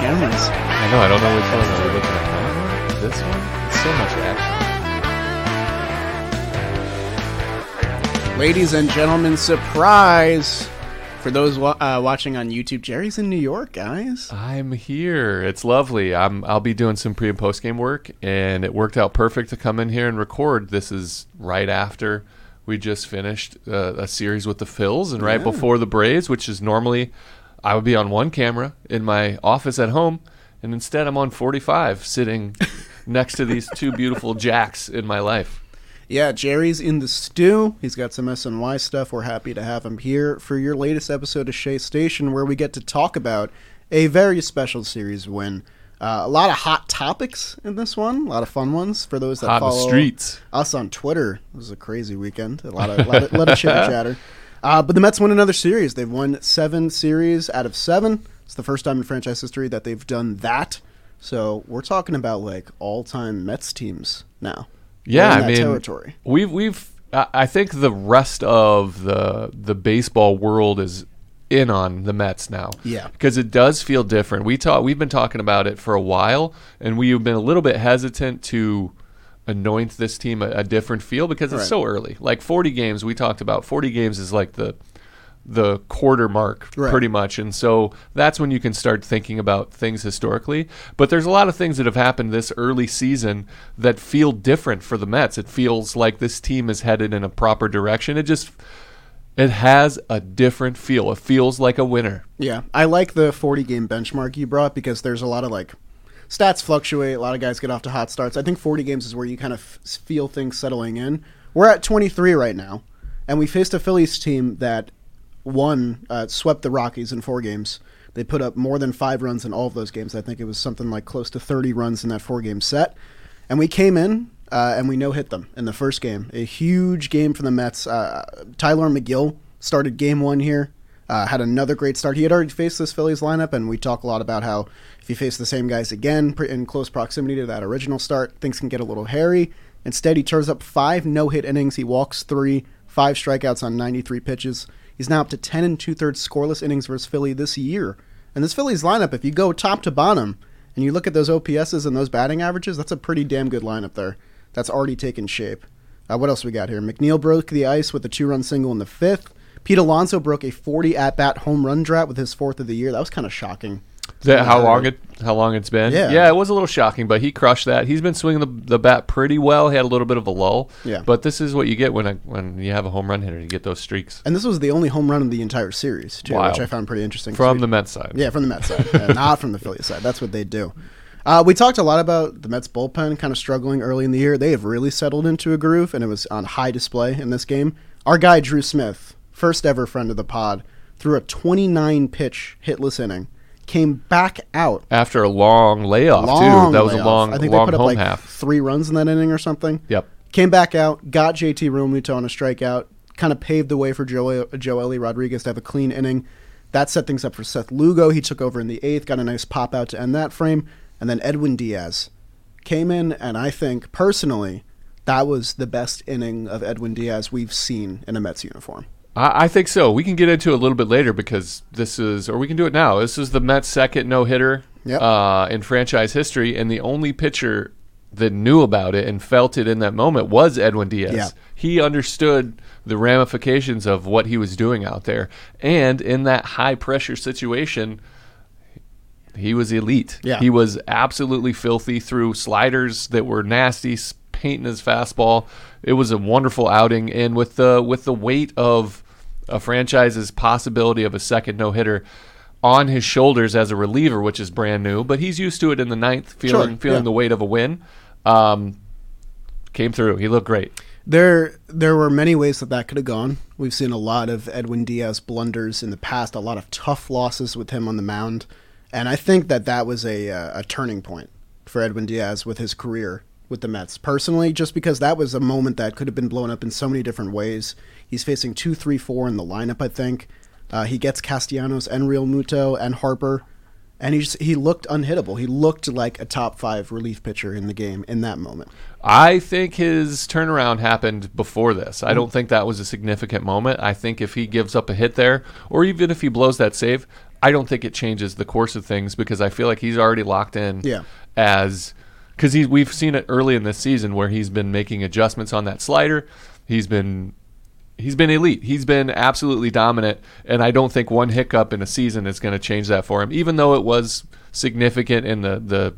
cameras. I know. I don't know which one. Are we looking at that one? This one? It's so much action. Ladies and gentlemen, surprise! For those wa- uh, watching on YouTube, Jerry's in New York, guys. I'm here. It's lovely. I'm. I'll be doing some pre and post game work, and it worked out perfect to come in here and record. This is right after we just finished uh, a series with the Phils, and right Yeah. before the Braves, which is normally I would be on one camera in my office at home, and instead I'm on 45, sitting next to these two beautiful jacks in my life. Yeah, Jerry's in the stew. He's got some SNY stuff. We're happy to have him here for your latest episode of Shea Station, where we get to talk about a very special series win. Uh, a lot of hot topics in this one, a lot of fun ones for those that Hot follow streets. us on Twitter. It was a crazy weekend. A lot of, lot of, lot of chitter chatter. Uh, but the Mets won another series. They've won seven series out of seven. It's the first time in franchise history that they've done that. So we're talking about like all-time Mets teams now. Yeah, in I that mean, territory. we've we've. I I think the rest of the the baseball world is in on the Mets now. Yeah. because it does feel different. We talk. We've been talking about it for a while, and we've been a little bit hesitant to anoint this team a, a different feel because it's Right. so early. Like forty games, we talked about. Forty games is like the the quarter mark Right. pretty much and so that's when you can start thinking about things historically but there's a lot of things that have happened this early season that feel different for the Mets it feels like this team is headed in a proper direction it just it has a different feel it feels like a winner Yeah, I like the 40 game benchmark you brought because there's a lot of like stats fluctuate. A lot of guys get off to hot starts. I think 40 games is where you kind of feel things settling in. We're at 23 right now, and we faced a Phillies team that won, uh, swept the Rockies in four games. They put up more than five runs in all of those games. I think it was something like close to 30 runs in that four game set. And we came in uh, and we no hit them in the first game. A huge game for the Mets. Uh, Tylor Megill started game one here. Uh, had another great start. He had already faced this Phillies lineup, and we talk a lot about how if you face the same guys again in close proximity to that original start, things can get a little hairy. Instead, he turns up five no hit innings. He walks three, five strikeouts on 93 pitches. He's now up to 10 and two thirds scoreless innings versus Philly this year. And this Phillies lineup, if you go top to bottom and you look at those OPSs and those batting averages, that's a pretty damn good lineup there. That's already taken shape. Uh, what else we got here? McNeil broke the ice with a two run single in the fifth. Pete Alonso broke a 40 at bat home run drought with his fourth of the year. That was kind of shocking. Is that how Uh, long it how long it's been Yeah. yeah it was a little shocking but he crushed that he's been swinging the, the bat pretty well he had a little bit of a lull Yeah. but this is what you get when a, when you have a home run hitter you get those streaks And this was the only home run in the entire series, too, Wild. which I found pretty interesting. from we- the Mets side Yeah, from the Mets side, and not from the Phillies side. That's what they do. Uh, we talked a lot about the Mets bullpen kind of struggling early in the year. They have really settled into a groove, and it was on high display in this game. Our guy Drew Smith, first ever friend of the pod, threw a 29 pitch hitless inning, came back out. after a long layoff Long too that was layoff. a long I think long they put up like half three runs in that inning or something. yep Came back out, got JT Realmuto on a strikeout, kind of paved the way for Joe Joely Rodriguez to have a clean inning. That set things up for Seth Lugo. He took over in the eighth, got a nice pop out to end that frame, and then Edwin Diaz came in, and I think personally that was the best inning of Edwin Diaz we've seen in a Mets uniform. I, I think so we can get into it a little bit later because this is or we can do it now this is the Mets second no hitter Yep. uh, in franchise history and the only pitcher that knew about it and felt it in that moment was Edwin Diaz Yeah. he understood the ramifications of what he was doing out there and in that high pressure situation he was elite. Yeah. He was absolutely filthy through sliders that were nasty, painting his fastball. It was a wonderful outing, and with the with the weight of a franchise's possibility of a second no hitter on his shoulders as a reliever, which is brand new, but he's used to it in the ninth, feeling Sure, feeling yeah. the weight of a win. Um, came through. He looked great. There, there were many ways that that could have gone. We've seen a lot of Edwin Diaz blunders in the past, a lot of tough losses with him on the mound, and I think that that was a uh, a turning point for Edwin Diaz with his career with the Mets. Personally, just because that was a moment that could have been blown up in so many different ways. He's facing two, three, four in the lineup. I think uh, he gets Castellanos and Realmuto and Harper. And he just, he looked unhittable. He looked like a top five relief pitcher in the game in that moment. I think his turnaround happened before this. I don't think that was a significant moment. I think if he gives up a hit there, or even if he blows that save, I don't think it changes the course of things because I feel like he's already locked in Yeah. as because we've seen it early in this season where he's been making adjustments on that slider. He's been he's been elite. He's been absolutely dominant, and I don't think one hiccup in a season is going to change that for him. Even though it was significant in the the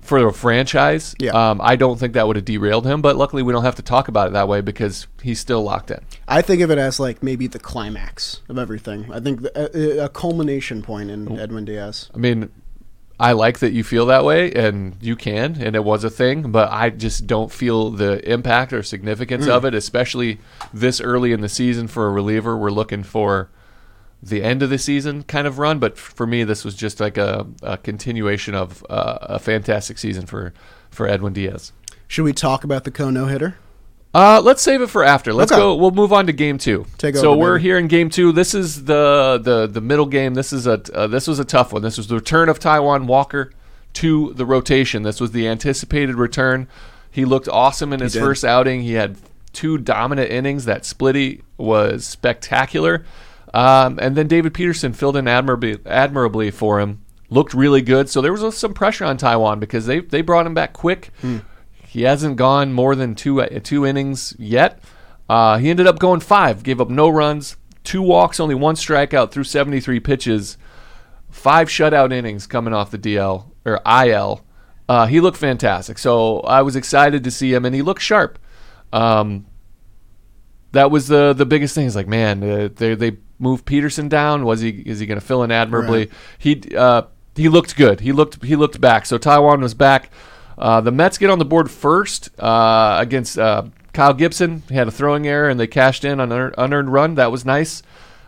for the franchise, Yeah. um, I don't think that would have derailed him. But luckily, we don't have to talk about it that way because he's still locked in. I think of it as like maybe the climax of everything. I think the, a, a culmination point in Edwin Diaz. I mean, I like that you feel that way, and you can, and it was a thing, but I just don't feel the impact or significance of it, especially this early in the season for a reliever. We're looking for the end of the season kind of run, but for me, this was just like a, a continuation of uh, a fantastic season for, for Edwin Diaz. Should we talk about the Co no hitter? Uh, let's save it for after. Let's Okay. go. We'll move on to game two. Take so over, we're baby. here in game two. This is the the the middle game. This is a uh, this was a tough one. This was the return of Taijuan Walker to the rotation. This was the anticipated return. He looked awesome in his did. first outing. He had two dominant innings. That splitty was spectacular. Um, and then David Peterson filled in admirably, admirably for him. Looked really good. So there was some pressure on Taijuan because they they brought him back quick. He hasn't gone more than two uh, two innings yet. Uh, he ended up going five, gave up no runs, two walks, only one strikeout through 73 pitches, five shutout innings coming off the DL or IL. Uh, he looked fantastic, so I was excited to see him, and he looked sharp. Um, that was the the biggest thing. Is like, man, uh, they they moved Peterson down. Was he is he going to fill in admirably? Right. He uh, he looked good. He looked he looked back. So Taijuan was back. Uh, the Mets get on the board first uh, against uh, Kyle Gibson. He had a throwing error and they cashed in on an unearned run. That was nice.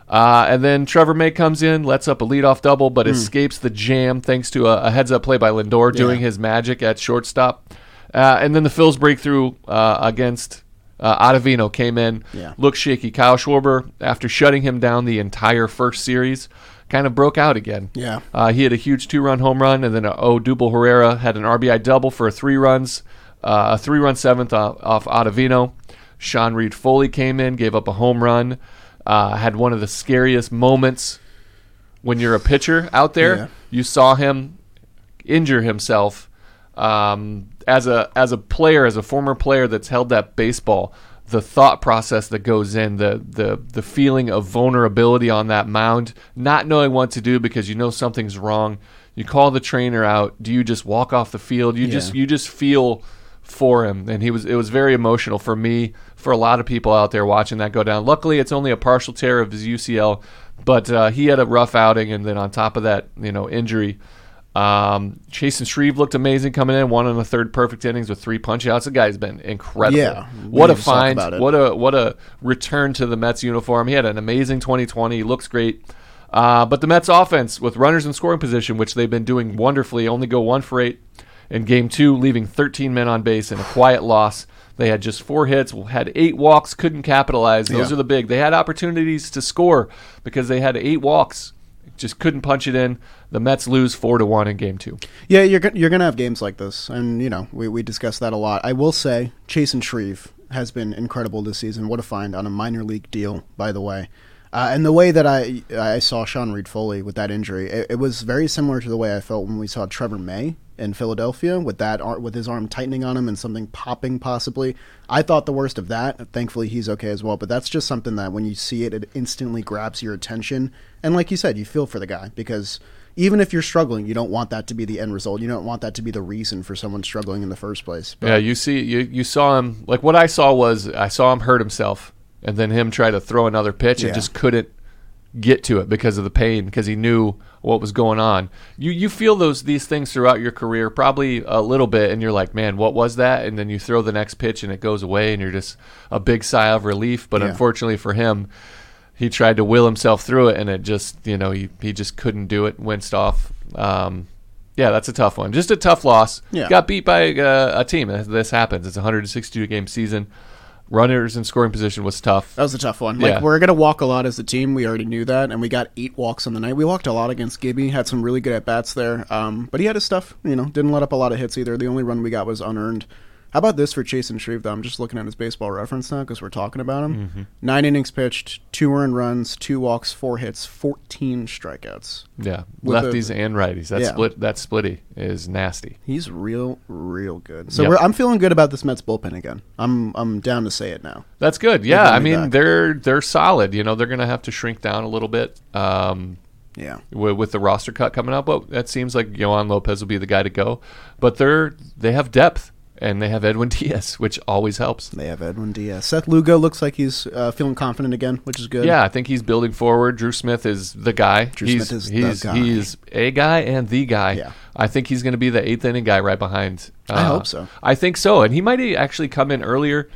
Uh, and then Trevor May comes in, lets up a leadoff double, but escapes the jam thanks to a, a heads up play by Lindor doing his magic at shortstop. Uh, and then the Phils breakthrough uh, against uh, Ottavino came in, Yeah. looked shaky. Kyle Schwarber, after shutting him down the entire first series, kind of broke out again. Yeah. Uh, he had a huge two-run home run, and then uh, Odubel Herrera had an RBI double for a three runs, uh, a three-run seventh off, off Ottavino. Sean Reid-Foley came in, gave up a home run, uh, had one of the scariest moments when you're a pitcher out there. Yeah. You saw him injure himself um, as a as a player, as a former player that's held that baseball. The thought process that goes in, the the the feeling of vulnerability on that mound, not knowing what to do because you know something's wrong. You call the trainer out. Do you just walk off the field? You just you just feel for him, and he was it was very emotional for me, for a lot of people out there watching that go down. Luckily, it's only a partial tear of his UCL, but uh, he had a rough outing, and then on top of that, you know, injury. Um, Chasen Shreve looked amazing coming in, one and a third perfect innings with three punch outs. The guy's been incredible. Yeah, what a need to talk find! What a what a return to the Mets uniform. He had an amazing 2020. He looks great. Uh, but the Mets offense with runners in scoring position, which they've been doing wonderfully, only go one for eight in game two, leaving 13 men on base in a quiet loss. They had just four hits, had eight walks, couldn't capitalize. Those Yeah. are the big. They had opportunities to score because they had eight walks, just couldn't punch it in. The Mets lose four to one in game two. Yeah, you're you're gonna have games like this, and you know we we discussed that a lot. I will say, Chasen Shreve has been incredible this season. What a find on a minor league deal, by the way. Uh, and the way that I I saw Sean Reid-Foley with that injury, it, it was very similar to the way I felt when we saw Trevor May in Philadelphia with that with his arm tightening on him and something popping possibly. I thought the worst of that. Thankfully, he's okay as well. But that's just something that when you see it, it instantly grabs your attention. And like you said, you feel for the guy because even if you're struggling, you don't want that to be the end result. You don't want that to be the reason for someone struggling in the first place. But Yeah, you see, you you saw him. Like what I saw was I saw him hurt himself, and then him try to throw another pitch and Yeah. just couldn't get to it because of the pain because he knew what was going on. You you feel those these things throughout your career probably a little bit, and you're like, man, what was that? And then you throw the next pitch and it goes away, and you're just a big sigh of relief. But Yeah. unfortunately for him. He tried to will himself through it, and it just, you know, he, he just couldn't do it. Winced off. Um, yeah, that's a tough one. Just a tough loss. Yeah. Got beat by uh, a team. This happens. It's a 162 game season. Runners in scoring position was tough. That was a tough one. Like Yeah. we're gonna walk a lot as a team. We already knew that, and we got eight walks on the night. We walked a lot against Gibby. Had some really good at bats there. Um, but he had his stuff. You know, didn't let up a lot of hits either. The only run we got was unearned. How about this for Chasen Shreve? Though I'm just looking at his baseball reference now because we're talking about him. Mm-hmm. Nine innings pitched, two earned runs, two walks, four hits, 14 strikeouts. Yeah, With lefties and righties. That Yeah. split that splitty is nasty. He's real, real good. So Yep. we're, I'm feeling good about this Mets bullpen again. I'm I'm down to say it now. That's good. Yeah, I mean back. they're they're solid. You know they're going to have to shrink down a little bit um, Yeah. with, with the roster cut coming up. But that seems like Yoan Lopez will be the guy to go. But they're they have depth and they have Edwin Diaz, which always helps. They have Edwin Diaz. Seth Lugo looks like he's uh, feeling confident again, which is good. Yeah, I think he's building forward. Drew Smith is the guy. Drew he's, Smith is the guy. He's a guy and the guy. Yeah. I think he's going to be the eighth inning guy right behind. uh, I hope so. I think so, and he might actually come in earlier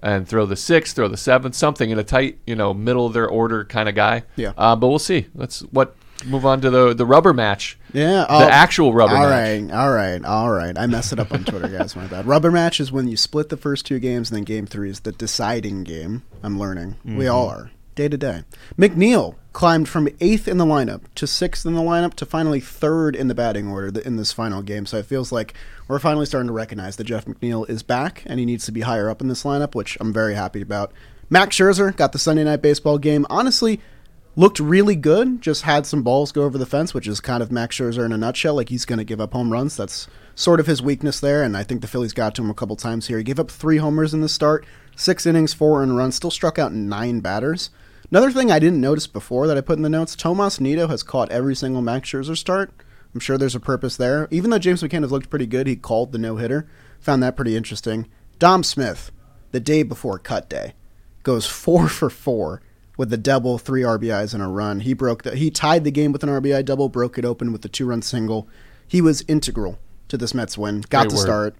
and throw the sixth, throw the seventh, something in a tight, you know, middle of their order kind of guy. Yeah. Uh, but we'll see. Let's what move on to the the rubber match. Yeah. The actual rubber All match. right, all right, all right. I messed it up on Twitter, guys. My bad. Rubber match is when you split the first two games, and then game three is the deciding game. I'm learning. We Mm-hmm. all are. Day to day. McNeil climbed from eighth in the lineup to sixth in the lineup to finally third in the batting order in this final game. So it feels like we're finally starting to recognize that Jeff McNeil is back and he needs to be higher up in this lineup, which I'm very happy about. Max Scherzer got the Sunday night baseball game. Honestly, looked really good. Just had some balls go over the fence, which is kind of Max Scherzer in a nutshell. Like he's going to give up home runs. That's sort of his weakness there. And I think the Phillies got to him a couple times here. He gave up three homers in the start, six innings, four earned runs. Still struck out nine batters. Another thing I didn't notice before that I put in the notes: Tomas Nido has caught every single Max Scherzer start. I'm sure there's a purpose there. Even though James McCann has looked pretty good, he called the no hitter. Found that pretty interesting. Dom Smith, the day before cut day, goes four for four with the double, three RBIs and a run. He broke the, he tied the game with an RBI double, broke it open with the two run single. He was integral to this Mets win. Got Great the start.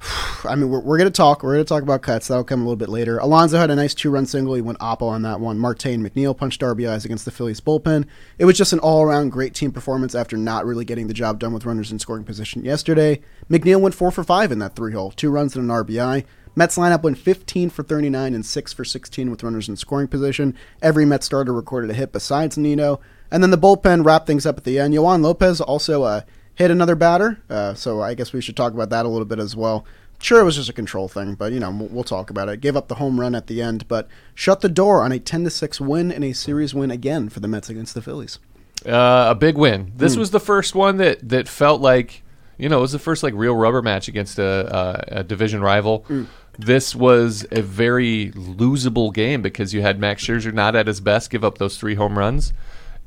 I mean, we're, we're going to talk. We're going to talk about cuts. That'll come a little bit later. Alonso had a nice two run single. He went oppo on that one. Marte and McNeil punched RBIs against the Phillies bullpen. It was just an all around great team performance after not really getting the job done with runners in scoring position yesterday. McNeil went four for five in that three hole, two runs and an RBI. Mets lineup went 15 for 39 and 6 for 16 with runners in scoring position. Every Mets starter recorded a hit besides Nido. And then the bullpen wrapped things up at the end. Yoan Lopez also uh, hit another batter, uh, so I guess we should talk about that a little bit as well. Sure, it was just a control thing, but you know we'll, talk about it. Gave up the home run at the end, but shut the door on a 10 to 6 win and a series win again for the Mets against the Phillies. Uh, a big win. This Hmm. was the first one that that felt like you know it was the first like real rubber match against a, a, a division rival. Hmm. This was a very losable game because you had Max Scherzer not at his best, give up those three home runs,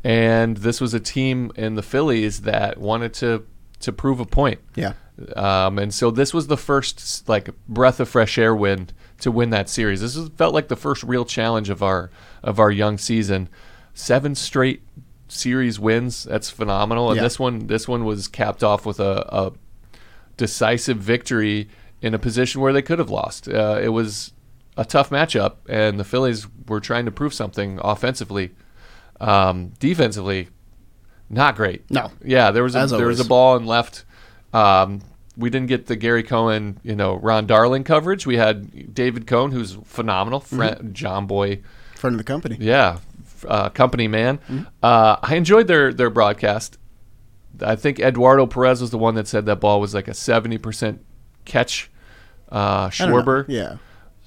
and this was a team in the Phillies that wanted to to prove a point. Yeah. Um, and so this was the first like breath of fresh air win to win that series. This was, felt like the first real challenge of our of our young season. Seven straight series wins. That's phenomenal. And Yeah. this one this one was capped off with a, a decisive victory in a position where they could have lost. Uh, it was a tough matchup, and the Phillies were trying to prove something offensively. Um, defensively, not great. No. Yeah, there was a, there was a ball and left. Um, we didn't get the Gary Cohen, you know, Ron Darling coverage. We had David Cone, who's phenomenal, friend, John Boy, Friend of the company. yeah, uh, company man. Mm-hmm. Uh, I enjoyed their their broadcast. I think Eduardo Perez was the one that said that ball was like a seventy percent catch. Uh, I don't know. Schwarber, Yeah.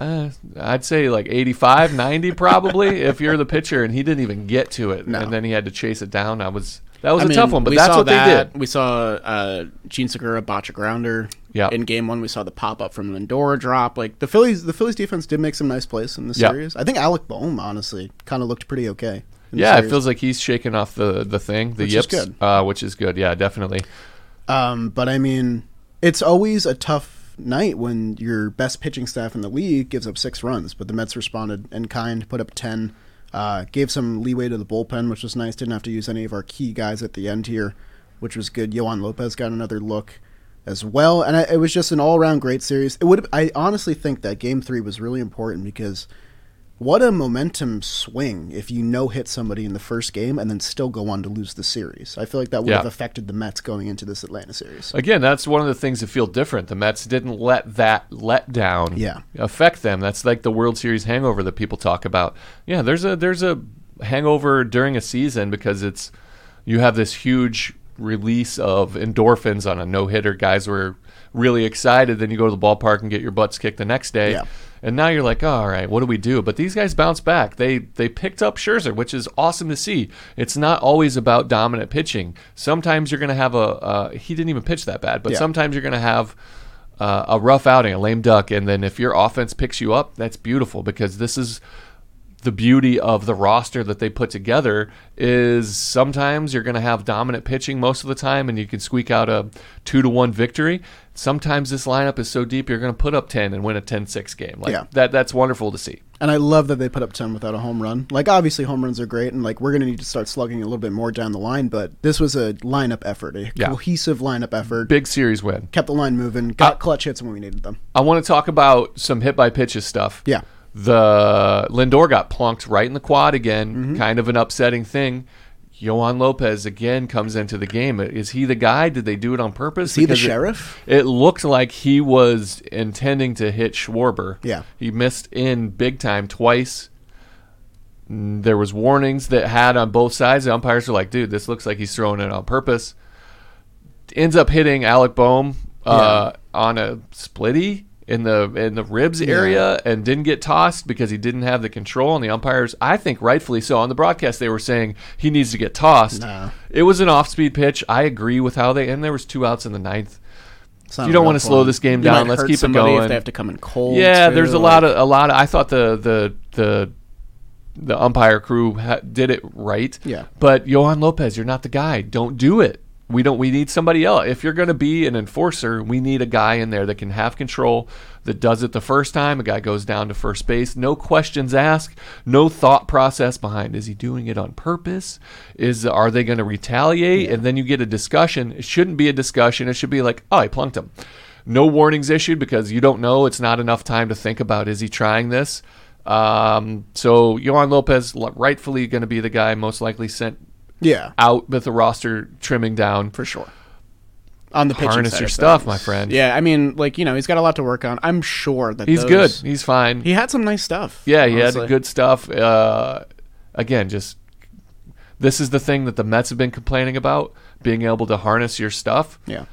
uh, I'd say like 85, 90 probably if you're the pitcher, and he didn't even get to it, No. and then he had to chase it down. I was that was I a mean, tough one, but that's what that. they did. We saw uh, Jean Segura botch a grounder. Yep. In game one, we saw the pop up from Lindor drop. Like The Phillies, the Phillies defense did make some nice plays in the Yeah. series. I think Alec Bohm, honestly, kind of looked pretty okay. in the Yeah, it feels like he's shaking off the the thing, the Which is yips, good. Uh, which is good. Yeah, definitely. Um, but I mean, it's always a tough night when your best pitching staff in the league gives up six runs. But the Mets responded in kind, put up ten, uh, gave some leeway to the bullpen, which was nice. Didn't have to use any of our key guys at the end here, which was good. Yoan Lopez got another look as well, and I, it was just an all-around great series. It would. I honestly think that Game Three was really important because. What a momentum swing if you no hit somebody in the first game and then still go on to lose the series. I feel like that would Yeah. have affected the Mets going into this Atlanta series. Again, that's one of the things that feel different. The Mets didn't let that let down Yeah. affect them. That's like the World Series hangover that people talk about. Yeah, there's a there's a hangover during a season because it's you have this huge release of endorphins on a no hitter. Guys were really excited. Then you go to the ballpark and get your butts kicked the next day. Yeah. And now you're like, oh, all right, what do we do? But these guys bounce back. They they picked up Scherzer, which is awesome to see. It's not always about dominant pitching. Sometimes you're going to have a uh, he didn't even pitch that bad, but Yeah. sometimes you're going to have uh, a rough outing, a lame duck, and then if your offense picks you up, that's beautiful because this is the beauty of the roster that they put together is sometimes you're going to have dominant pitching most of the time and you can squeak out a 2 to 1 victory. Sometimes this lineup is so deep you're going to put up 10 and win a 10-6 game. Like Yeah. that that's wonderful to see. And I love that they put up 10 without a home run. Like, obviously, home runs are great, and, like, we're going to need to start slugging a little bit more down the line, but this was a lineup effort, a Yeah. cohesive lineup effort. Big series win. Kept the line moving, got Uh, clutch hits when we needed them. I want to talk about some hit by pitches stuff. Yeah. The Lindor got plunked right in the quad again, Mm-hmm. kind of an upsetting thing. Yoan Lopez again comes into the game. Is he the guy? Did they do it on purpose? Is he the Because it- sheriff? It, looked like he was intending to hit Schwarber. Yeah. He missed in big time twice. There was warnings that had on both sides. The umpires were like, "Dude, this looks like he's throwing it on purpose." Ends up hitting Alec Bohm uh, on a splitty in the in the ribs area and didn't get tossed because he didn't have the control. And the umpires, I think, rightfully so. On the broadcast, they were saying he needs to get tossed. No. It was an off-speed pitch. I agree with how they and there was two outs in the ninth. Not You don't wanna slow this game down. Let's keep it going. If they have to come in cold. Yeah, too, there's a like- lot of a lot. Of, I thought the the the the umpire crew ha- did it right. Yeah. But Yoan Lopez, you're not the guy. Don't do it. We don't. We need somebody else. If you're going to be an enforcer, we need a guy in there that can have control. That does it the first time. A guy goes down to first base. No questions asked. No thought process behind. Is he doing it on purpose? Is are they going to retaliate? And then you get a discussion. It shouldn't be a discussion. It should be like, oh, I plunked him. No warnings issued because you don't know. It's not enough time to think about is he trying this. Um, so Yoan Lopez rightfully going to be the guy most likely sent Yeah, out with the roster trimming down. for sure. on the pitching Harness your stuff, things. my friend. Yeah, I mean, like you know, he's got a lot to work on. I'm sure that He's those- good. He's fine. He had some nice stuff. yeah, he honestly. had good stuff. Uh, again, just this is the thing that the Mets have been complaining about: being able to harness your stuff. Yeah.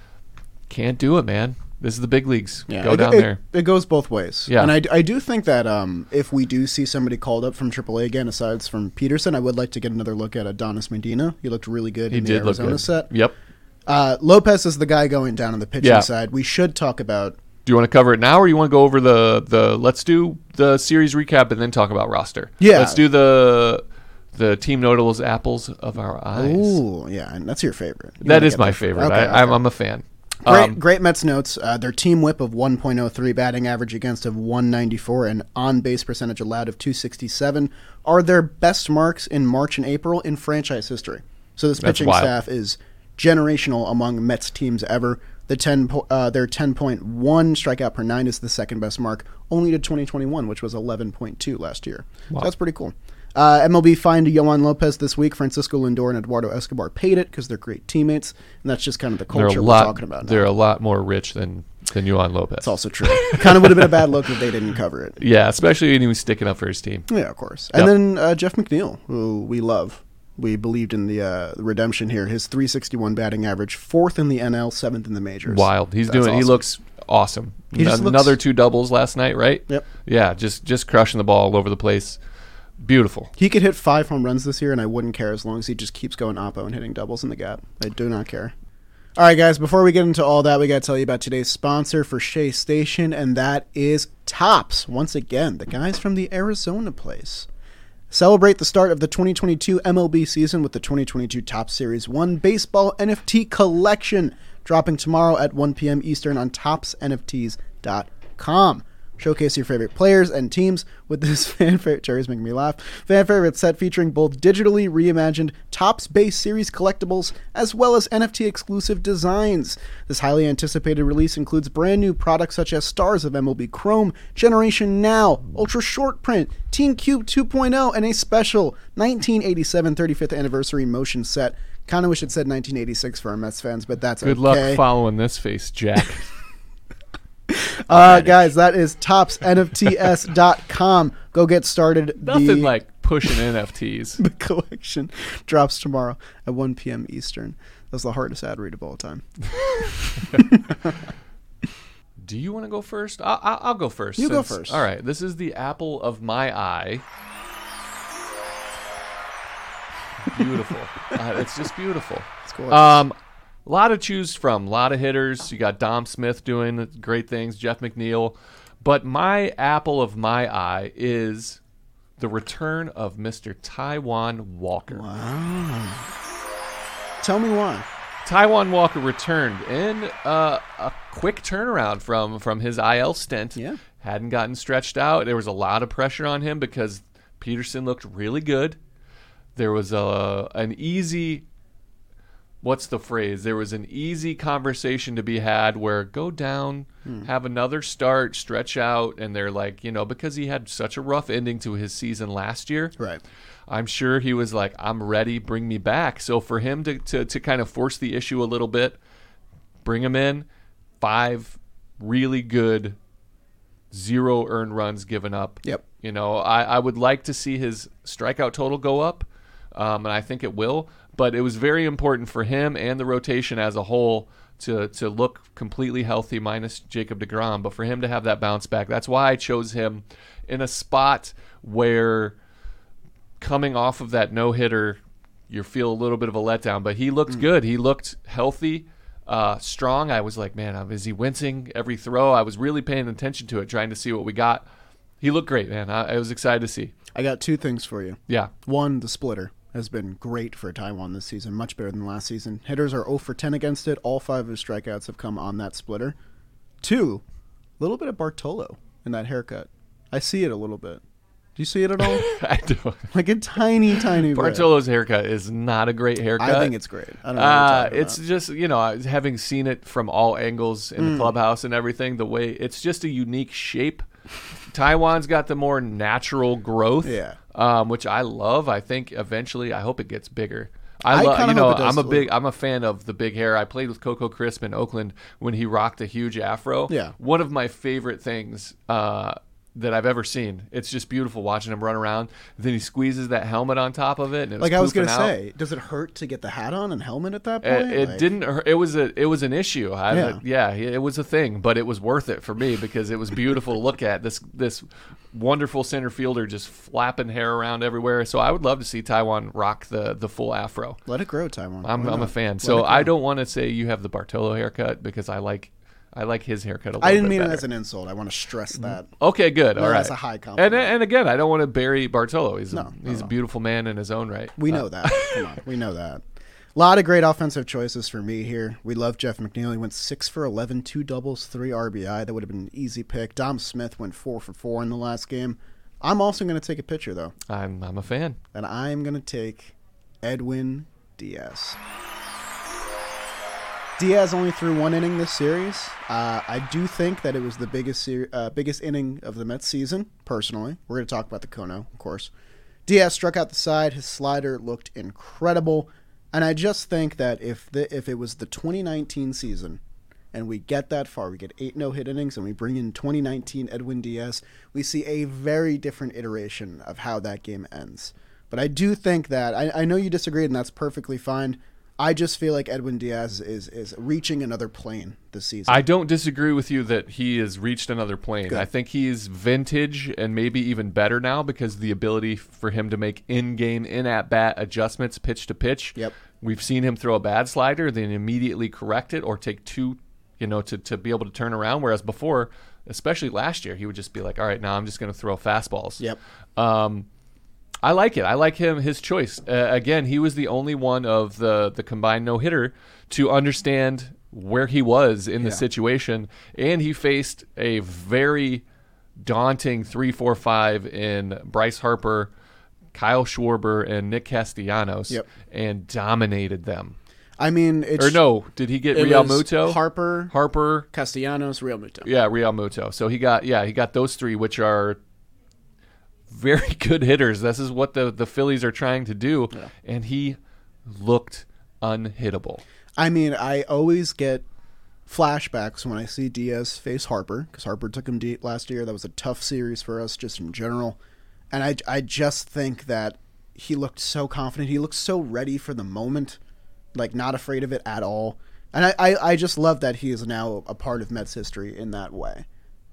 Can't do it, man. This is the big leagues. Yeah. Go it, down it- there. It goes both ways. Yeah. And I, I do think that um, if we do see somebody called up from AAA again, aside from Peterson, I would like to get another look at Adonis Medina. He looked really good He in the did look Arizona set. Yep. Uh, Lopez is the guy going down on the pitching Yeah. side. We should talk about. Do you want to cover it now, or you want to go over the the? Let's do the series recap and then talk about roster. Yeah. Let's do the the team notables apples of our eyes. Ooh, yeah, and that's your favorite. You That is my favorite. Okay, I, okay. I'm a fan. Great, Um, great Mets notes. Uh, their team whip of 1.03, batting average against of 194, and on base percentage allowed of 267 are their best marks in March and April in franchise history. So this pitching wild. staff is generational among Mets teams ever. The 10 po- uh, their 10.1 strikeout per nine is the second best mark, only to 2021, which was 11.2 last year. So that's pretty cool. Uh, MLB fined Yoan Lopez this week. Francisco Lindor and Eduardo Escobar paid it because they're great teammates, and that's just kind of the culture a we're talking about. now. They're a lot more rich than than Yoan Lopez. It's also true. kind of would have been a bad look if they didn't cover it. yeah, especially when he was sticking up for his team. Yeah, of course. And then uh, Jeff McNeil, who we love. We believed in the uh, redemption here. His 361 batting average, fourth in the NL, seventh in the majors. Wild. He's That's doing. He looks awesome. He just looks- Another two doubles last night, right? Yep. Yeah, just just crushing the ball all over the place. Beautiful. He could hit five home runs this year, and I wouldn't care as long as he just keeps going oppo and hitting doubles in the gap. I do not care. All right, guys, before we get into all that, we got to tell you about today's sponsor for Shea Station, and that is Topps. Once again, the guys from the Arizona place. Celebrate the start of the 2022 MLB season with the 2022 Topps Series 1 Baseball NFT Collection, dropping tomorrow at 1 p.m. Eastern on toppsnfts.com. Showcase your favorite players and teams with this fan favorite. Jerry's making me laugh. Fan favorite set featuring both digitally reimagined Topps Base Series collectibles as well as NFT exclusive designs. This highly anticipated release includes brand new products such as Stars of MLB Chrome, Generation Now, Ultra Short Print, Team Cube 2.0, and a special 1987 35th anniversary motion set. Kind of wish it said 1986 for our Mets fans, but that's Good okay. luck following this face, Jack. Uh, guys, that is toppsnfts.com. Go get started. Nothing the, like pushing NFTs. the collection drops tomorrow at 1 p.m. Eastern. That's the hardest ad read of all time. Do you want to go first? I'll, I'll, I'll go first. You go first. All right. This is the apple of my eye. Beautiful. uh, it's just beautiful. It's gorgeous. Um, a lot to choose from. A lot of hitters. You got Dom Smith doing great things. Jeff McNeil. But my apple of my eye is the return of Mr. Taijuan Walker. Wow. Tell me why. Taijuan Walker returned in uh, a quick turnaround from from his IL stint. Yeah. hadn't gotten stretched out. There was a lot of pressure on him because Peterson looked really good. There was a an easy what's the phrase? There was an easy conversation to be had where go down, have another start, stretch out, and they're like, you know, because he had such a rough ending to his season last year. Right. I'm sure he was like, I'm ready, bring me back. So for him to, to, to kind of force the issue a little bit, bring him in, five really good zero earned runs given up. Yep. You know, I, I would like to see his strikeout total go up, um, and I think it will. But it was very important for him and the rotation as a whole to to look completely healthy, minus Jacob Degrom. But for him to have that bounce back, that's why I chose him in a spot where coming off of that no hitter, you feel a little bit of a letdown. But he looked good. He looked healthy, uh, strong. I was like, man, is he wincing every throw? I was really paying attention to it, trying to see what we got. He looked great, man. I, I was excited to see. I got two things for you. Yeah. One, the splitter has been great for Taijuan this season, much better than last season. Hitters are 0 for 10 against it. All five of his strikeouts have come on that splitter. Two, a little bit of Bartolo in that haircut. I see it a little bit. Do you see it at all? I do. like a tiny, tiny bit. Bartolo's haircut is not a great haircut. I think it's great. I don't know. Uh, it's about. just you know having seen it from all angles in Mm. the clubhouse and everything. The way it's just a unique shape. Taijuan's got the more natural growth, Yeah. Um, which I love. I think eventually, I hope it gets bigger. I, I love, you know, hope it does I'm a big, I'm a fan of the big hair. I played with Coco Crisp in Oakland when he rocked a huge afro. Yeah. one of my favorite things uh, that I've ever seen. It's just beautiful watching him run around. Then he squeezes that helmet on top of it, and it was like I was going gonna say, does it hurt to get the hat on and helmet at that point? it Like- didn't. It was a. It was an issue. I, Yeah. yeah. It was a thing, but it was worth it for me because it was beautiful to look at. This this wonderful center fielder just flapping hair around everywhere. So I would love to see Taijuan rock the the full afro. Let it grow, Taijuan. I'm, I'm a fan. Let So I don't want to say you have the Bartolo haircut because I like I like his haircut a little I didn't mean better. it as an insult. I want to stress that. Okay, good. All right. that's a high And compliment. and again, I don't want to bury Bartolo. He's No, a, he's no. a beautiful man in his own right. We Uh, know that. Come on, we know that. A lot of great offensive choices for me here. We love Jeff McNeil. He went six for 11, two doubles, three RBI. That would have been an easy pick. Dom Smith went four for four in the last game. I'm also going to take a pitcher though, I'm I'm a fan. and I'm going to take Edwin Diaz. Diaz only threw one inning this series. Uh, I do think that it was the biggest ser- uh, biggest inning of the Mets season. Personally, we're going to talk about the Kono, of course. Diaz struck out the side. His slider looked incredible, and I just think that if the if it was the 2019 season, and we get that far, we get eight no hit innings, and we bring in 2019 Edwin Diaz, we see a very different iteration of how that game ends. But I do think that I, I know you disagreed, and that's perfectly fine. I just feel like Edwin Diaz is is reaching another plane this season. I don't disagree with you that he has reached another plane. Good. I think he's vintage and maybe even better now because the ability for him to make in-game, in-at-bat adjustments, pitch to pitch. Yep. We've seen him throw a bad slider, then immediately correct it or take two, you know, to, to be able to turn around. Whereas before, especially last year, he would just be like, all right, now I'm just going to throw fastballs. Yep. Um, I like it. I like him. His choice. Uh, again, he was the only one of the the combined no hitter to understand where he was in the Yeah. situation, and he faced a very daunting three, four, five in Bryce Harper, Kyle Schwarber, and Nick Castellanos, Yep. and dominated them. I mean, it's Or no, did he get Realmuto? Harper, Harper, Castellanos, Realmuto. yeah, Realmuto. So he got yeah, he got those three, which are very good hitters. This is what the the Phillies are trying to do, and he looked unhittable. I mean, I always get flashbacks when I see Diaz face Harper because Harper took him deep last year. That was a tough series for us just in general. And I, I just think that he looked so confident. He looked so ready for the moment like not afraid of it at all. And I, I, I just love that he is now a part of Mets history in that way.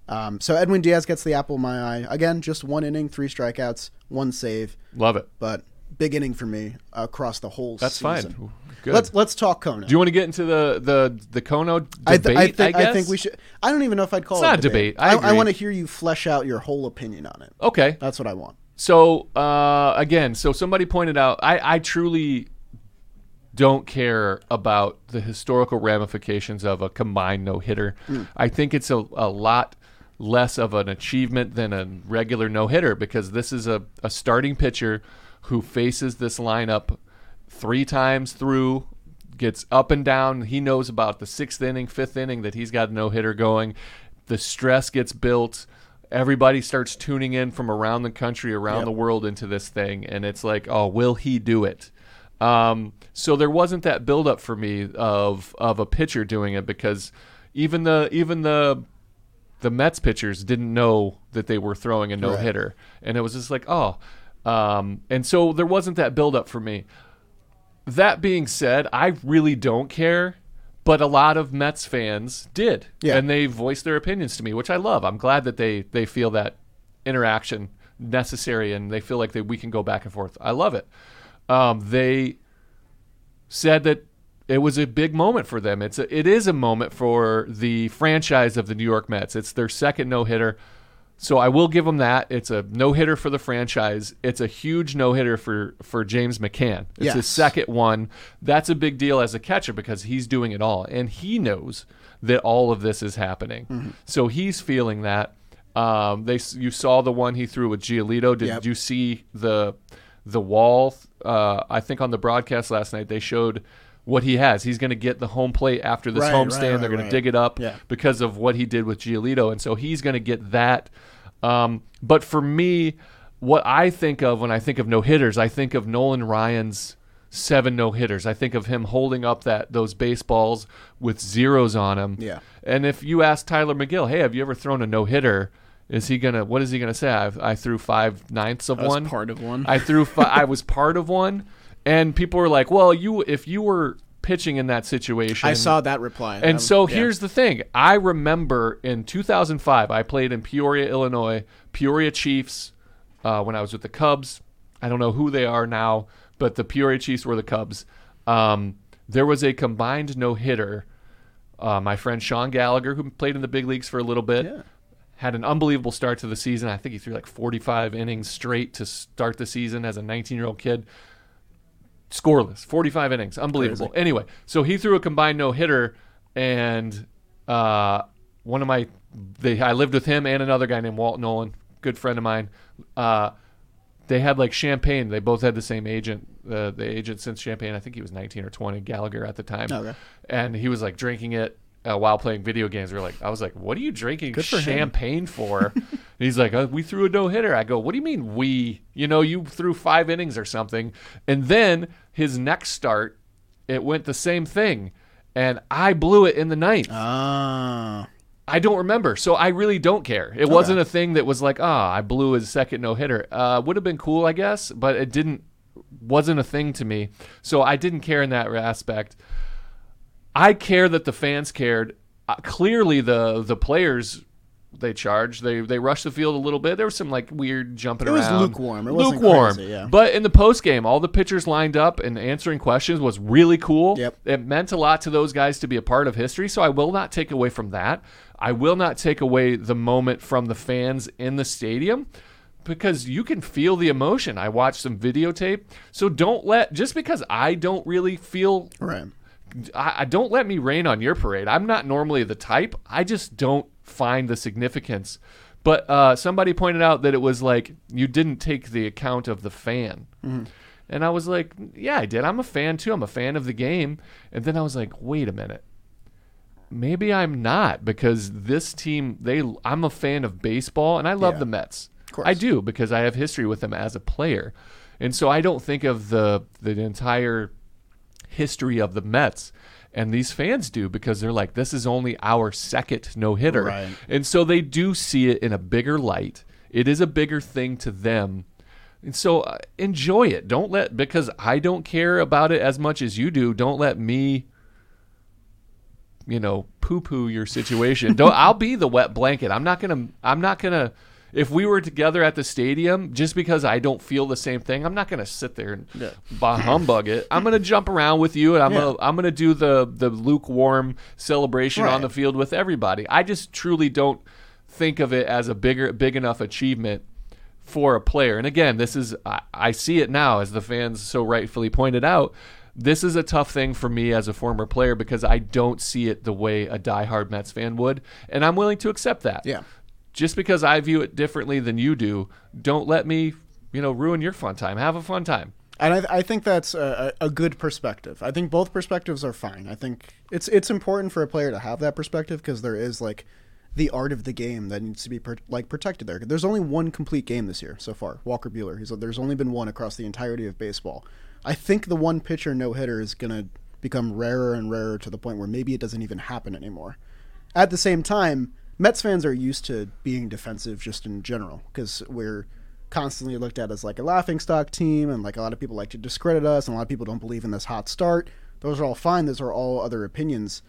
Um, so Edwin Diaz gets the apple of my eye. Again, just one inning, three strikeouts, one save, Love it. but big inning for me across the whole That's season. fine. Good. Let's let's talk Kona. Do you want to get into the the the Kono debate? I, th- I think guess? I think we should. I don't even know if I'd call It's it not a a debate. I I, want to hear you flesh out your whole opinion on it. Okay. That's what I want. So uh, again, so somebody pointed out, I, I truly don't care about the historical ramifications of a combined no hitter. I think it's a, a lot less of an achievement than a regular no hitter because this is a, a starting pitcher who faces this lineup three times through, gets up and down. He knows about the sixth inning, fifth inning that he's got a no hitter going. The stress gets built. Everybody starts tuning in from around the country, around Yep. the world into this thing, and it's like, oh, will he do it? Um, so there wasn't that buildup for me of of a pitcher doing it because even the even the the Mets pitchers didn't know that they were throwing a no hitter, and it was just like, oh, um, and so there wasn't that buildup for me. That being said, I really don't care, but a lot of Mets fans did, Yeah. and they voiced their opinions to me, which I love. I'm glad that they they feel that interaction necessary, and they feel like they, we can go back and forth. I love it. Um, they said that it was a big moment for them. It's a, it is a moment for the franchise of the New York Mets. It's their second no hitter. So I will give them that. It's a no hitter for the franchise. It's a huge no hitter for for James McCann. It's his second one. That's a big deal as a catcher because he's doing it all, and he knows that all of this is happening. Mm-hmm. So he's feeling that. Um, they you saw the one he threw with Giolito. Did Yep. you see the the wall? Uh, I think on the broadcast last night they showed what he has. He's going to get the home plate after this Right, home right, stand. right, They're going right. to dig it up Yeah. because of what he did with Giolito, and so he's going to get that. Um, but for me, what I think of when I think of no hitters, I think of Nolan Ryan's seven no hitters. I think of him holding up that those baseballs with zeros on them. Yeah. And if you ask Tylor Megill, hey, have you ever thrown a no hitter? Is he gonna? What is he gonna say? I, I threw five ninths of I was one. part of one. I threw. Fi- I was part of one, and people were like, "Well, you if you were pitching in that situation, I saw that reply. and Um, so yeah. here's the thing. I remember in 2005, I played in Peoria, Illinois, Peoria Chiefs, uh, when I was with the Cubs. I don't know who they are now, but the Peoria Chiefs were the Cubs. Um, there was a combined no hitter. Uh, my friend Sean Gallagher, who played in the big leagues for a little bit, Yeah. had an unbelievable start to the season. I think he threw like 45 innings straight to start the season as a 19 year old kid. Scoreless, 45 innings, unbelievable. Anyway, so he threw a combined no hitter, and uh, one of my, they, I lived with him and another guy named Walt Nolan, good friend of mine. Uh, they had like champagne. They both had the same agent. Uh, the agent since champagne, I think he was 19 or 20, Gallagher at the time. Okay. And he was like drinking it uh, while playing video games. We were like, I was like, what are you drinking for him. champagne for? and he's like, uh, we threw a no hitter. I go, what do you mean we? You know, you threw five innings or something. And then his next start, it went the same thing. And I blew it in the ninth. Ah, I don't remember, so I really don't care. It wasn't a thing that was like, ah, I blew his second no hitter. Uh, would have been cool, I guess, but it didn't. Wasn't a thing to me, so I didn't care in that aspect. I care that the fans cared. Uh, clearly, the the players they charged. They they rushed the field a little bit. There was some like weird jumping It was around. lukewarm. It lukewarm. crazy, yeah. But in the post game, all the pitchers lined up and answering questions was really cool. Yep. It meant a lot to those guys to be a part of history. So I will not take away from that. I will not take away the moment from the fans in the stadium because you can feel the emotion. I watched some videotape. So don't let just because I don't really feel right. I, I don't let me rain on your parade. I'm not normally the type. I just don't find the significance. But uh, somebody pointed out that it was like you didn't take the account of the fan. And I was like, yeah, I did. I'm a fan too. I'm a fan of the game. And then I was like, wait a minute. Maybe I'm not because this team they I'm a fan of baseball and I love Yeah. the Mets. course. I do because I have history with them as a player. And so I don't think of the the entire history of the Mets. And these fans do because they're like, this is only our second no hitter. Right. And so they do see it in a bigger light. It is a bigger thing to them And so uh, enjoy it. Don't let because I don't care about it as much as you do. Don't let me you know, poo-poo your situation. Don't I'll be the wet blanket. I'm not going to I'm not going to if we were together at the stadium, just because I don't feel the same thing, I'm not going to sit there and Yeah. bah humbug it. I'm going to jump around with you, and I'm Yeah. gonna I'm going to do the the lukewarm celebration on the field with everybody. I just truly don't think of it as a bigger big enough achievement for a player. And again, this is I, I see it now as the fans so rightfully pointed out. This is a tough thing for me as a former player because I don't see it the way a diehard Mets fan would, and I'm willing to accept that. Yeah. Just because I view it differently than you do, don't let me, you know, ruin your fun time. Have a fun time. And I, I think that's a, a good perspective. I think both perspectives are fine. I think it's it's important for a player to have that perspective because there is like the art of the game that needs to be per, like protected there. There's only one complete game this year so far. Walker Buehler. He's there's only been one across the entirety of baseball. I think the one pitcher no hitter is gonna become rarer and rarer to the point where maybe it doesn't even happen anymore. At the same time, Mets fans are used to being defensive just in general because we're constantly looked at as like a laughing stock team and like a lot of people like to discredit us and a lot of people don't believe in this hot start. Those are all fine. Those are all other opinions.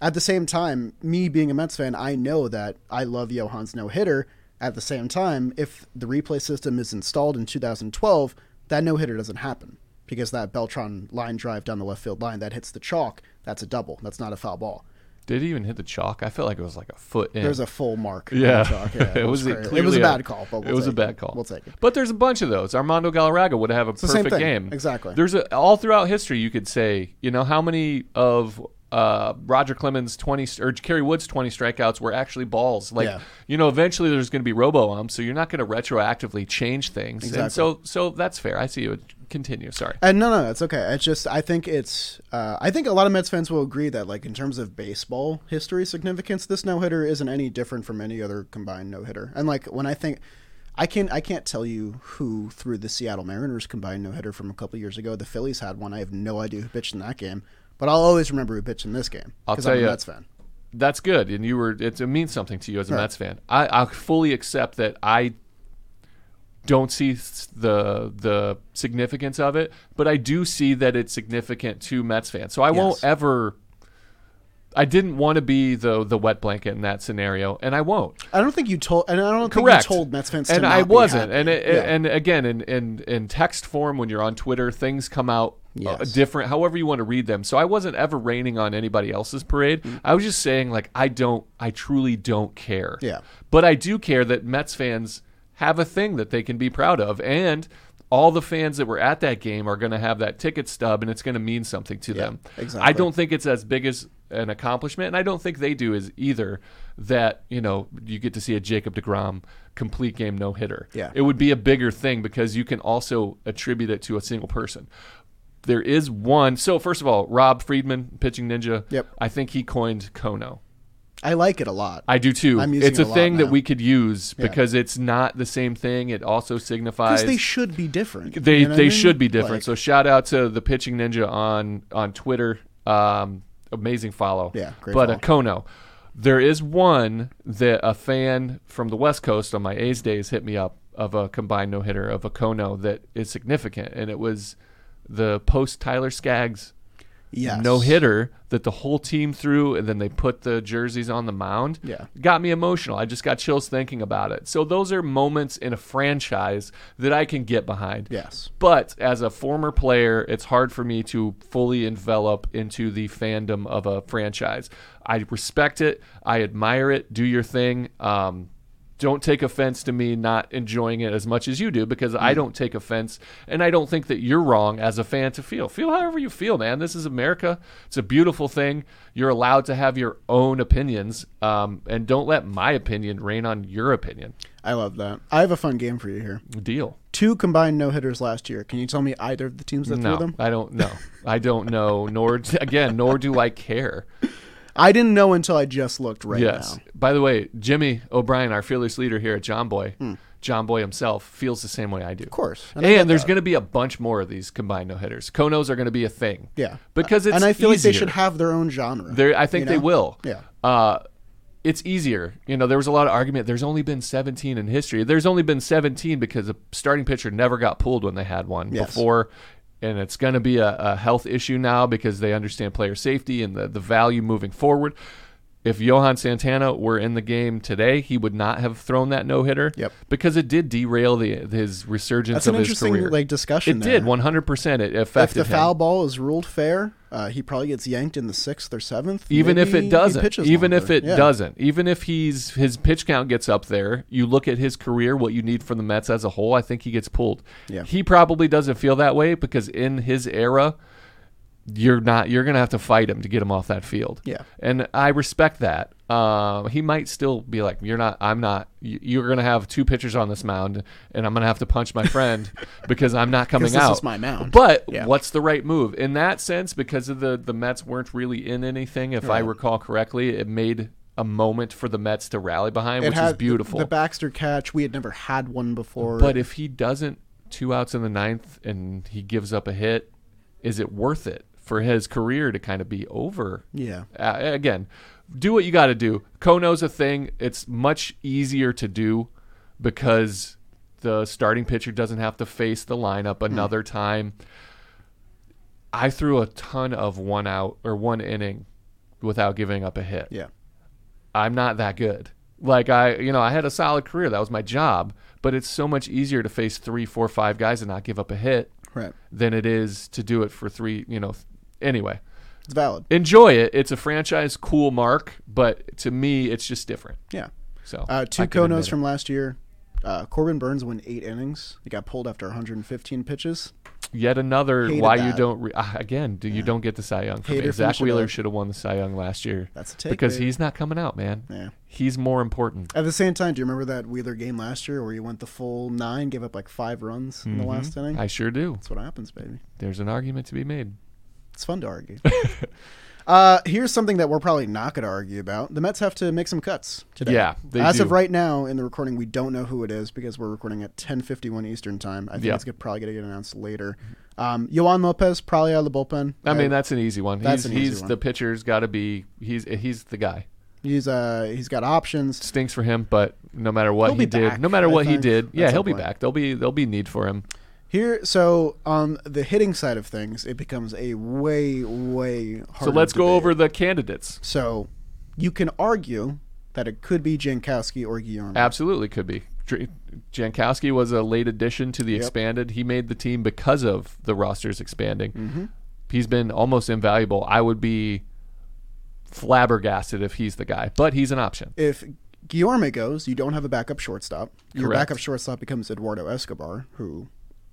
At the same time, me being a Mets fan, I know that I love Johan's no hitter. At the same time, if the replay system is installed in 2012, that no hitter doesn't happen because that Beltran line drive down the left field line that hits the chalk, that's a double. That's not a foul ball. Did he even hit the chalk? I felt like it was like a foot in. There's a full mark. yeah, chalk. Yeah, it was, clearly it was a bad call, but we'll it was a bad call. We'll take it. But there's a bunch of those. Armando Galarraga would have a same perfect game. Exactly. There's a all throughout history. You could say, you know, how many of uh, Roger Clemens' 20 or Kerry Wood's 20 strikeouts were actually balls. Like, Yeah. you know, eventually there's going to be robo umps, so you're not going to retroactively change things. And so, so that's fair. I see you. Continue. Sorry. And no, no, it's okay. It's just I think it's uh, I think a lot of Mets fans will agree that like in terms of baseball history significance, this no hitter isn't any different from any other combined no hitter. And like when I think I can I can't tell you who threw the Seattle Mariners combined no hitter from a couple years ago. The Phillies had one. I have no idea who pitched in that game, but I'll always remember who pitched in this game I'll because tell I'm a you- Mets fan. That's good, and you were. It, it means something to you as a Right. Mets fan. I, I fully accept that. I don't see the the significance of it, but I do see that it's significant to Mets fans. So I won't ever. I didn't want to be the the wet blanket in that scenario, and I won't. I don't think you told, and I don't think Correct. you told Mets fans, to and I wasn't. And it, Yeah. and again, in, in in text form, when you're on Twitter, things come out uh, different. However you want to read them. So I wasn't ever raining on anybody else's parade. Mm. I was just saying, like, I don't. I truly don't care. Yeah. But I do care that Mets fans have a thing that they can be proud of, and all the fans that were at that game are going to have that ticket stub, and it's going to mean something to them. exactly. I don't think it's as big as an accomplishment, and I don't think they do is either. That you know you get to see a Jacob Degrom complete game no hitter. Yeah. it would be a bigger thing because you can also attribute it to a single person. There is one. So first of all, Rob Friedman, pitching ninja. Yep. I think he coined Kono. I like it a lot. I do too. I'm using it's a it a lot thing that we could use Yeah. because it's not the same thing. It also signifies they should be different. they You know they I mean? should be different. Like- so shout out to the pitching ninja on on Twitter. Um, amazing follow. Yeah, great But a follow. Kono. There is one that a fan from the West Coast on my A's days hit me up of a combined no hitter of a Kono that is significant, and it was the post Tyler Skaggs yes. no hitter that the whole team threw, and then they put the jerseys on the mound. Yeah. got me emotional. I just got chills thinking about it. So those are moments in a franchise that I can get behind. Yes. But as a former player, it's hard for me to fully envelop into the fandom of a franchise. I respect it. I admire it. Do your thing. Um, don't take offense to me not enjoying it as much as you do because I don't take offense and I don't think that you're wrong as a fan to feel. Feel however you feel, man. This is America. It's a beautiful thing. You're allowed to have your own opinions um, and don't let my opinion rain on your opinion. I love that. I have a fun game for you here. Deal. Two combined no hitters last year. Can you tell me either of the teams that No, threw them? I don't know. I don't know. Nor again, nor do I care. I didn't know until I just looked right yes. now. By the way, Jimmy O'Brien, our fearless leader here at Jomboy, Hmm. Jomboy himself feels the same way I do. Of course. And, And there's going to be a bunch more of these combined no hitters. Konos are going to be a thing. Yeah. Because it's and I feel like they should have their own genre. They're, I think you they will. Yeah. Uh, it's easier. You know, there was a lot of argument. There's only been 17 in history. There's only been 17 because a starting pitcher never got pulled when they had one Yes. before. And it's going to be a, a health issue now because they understand player safety and the, the value moving forward. If Johan Santana were in the game today, he would not have thrown that no hitter. Yep. Because it did derail the his resurgence That's of an his interesting career. like discussion. it there. did 100%. It If the him. foul ball is ruled fair, uh, he probably gets yanked in the sixth or seventh. even if it doesn't even if it Yeah. doesn't even if he's his pitch count gets up there you look at his career what you need from the mets as a whole i think he gets pulled Yeah. he probably doesn't feel that way because in his era you're not you're gonna have to fight him to get him off that field Yeah. and i respect that um, he might still be like you're not i'm not you- you're gonna have two pitchers on this mound and i'm gonna have to punch my friend because i'm not coming this out is my mound. but Yeah. what's the right move in that sense? Because of the the Mets weren't really in anything, if I recall correctly, it made a moment for the Mets to rally behind, It which is beautiful. The, Baxter catch, we had never had one before. but if he doesn't two outs in the ninth and he gives up a hit, is it worth it for his career to kind of be over? yeah, Uh, again, do what you got to do. Kono's a thing. It's much easier to do because the starting pitcher doesn't have to face the lineup Hmm. another time. I threw a ton of one out or one inning without giving up a hit. yeah, I'm not that good. Like I, you know, I had a solid career. That was my job. But it's so much easier to face three, four, five guys and not give up a hit right. than it is to do it for three. You know. Anyway, It's valid. enjoy it. It's a franchise cool mark, but to me, it's just different. Yeah. So Uh, two I can admit Konos from last year. Uh, Corbin Burnes went eight innings. He got pulled after 115 pitches. yet another Hated why you don't re- uh, again. Do you don't get the Cy Young? From Hater me. Zack Wheeler should have won the Cy Young last year That's a take. because baby. he's not coming out, man. Yeah. He's more important. At the same time, do you remember that Wheeler game last year where you went the full nine, gave up like five runs in the last inning? Mm-hmm. I sure do. That's what happens, baby. There's an argument to be made. It's fun to argue. uh, here's something that we're probably not going to argue about. The Mets have to make some cuts today. Yeah, As do. of right now, in the recording, we don't know who it is because we're recording at 10:51 Eastern time. I think Yeah. it's probably going to get announced later. Um, Yoan Lopez probably out of the bullpen. I mean, Uh, that's an easy one. that's he's an easy one. the pitcher's got to be. He's he's the guy. he's uh he's got options. Stinks for him, but no matter what He'll he did, back, no matter what he did, yeah, he'll be point. back. There'll be there'll be need for him. Here, so on the hitting side of things, it becomes a way way harder. So let's go over the candidates. So you can argue that it could be Jankowski or Guillorme. Absolutely could be. Jankowski was a late addition to the Yep. expanded. He made the team because of the rosters expanding. Mm-hmm. He's been almost invaluable. I would be flabbergasted if he's the guy, but he's an option. if Guillorme goes, you don't have a backup shortstop. Your Correct. backup shortstop becomes Eduardo Escobar, who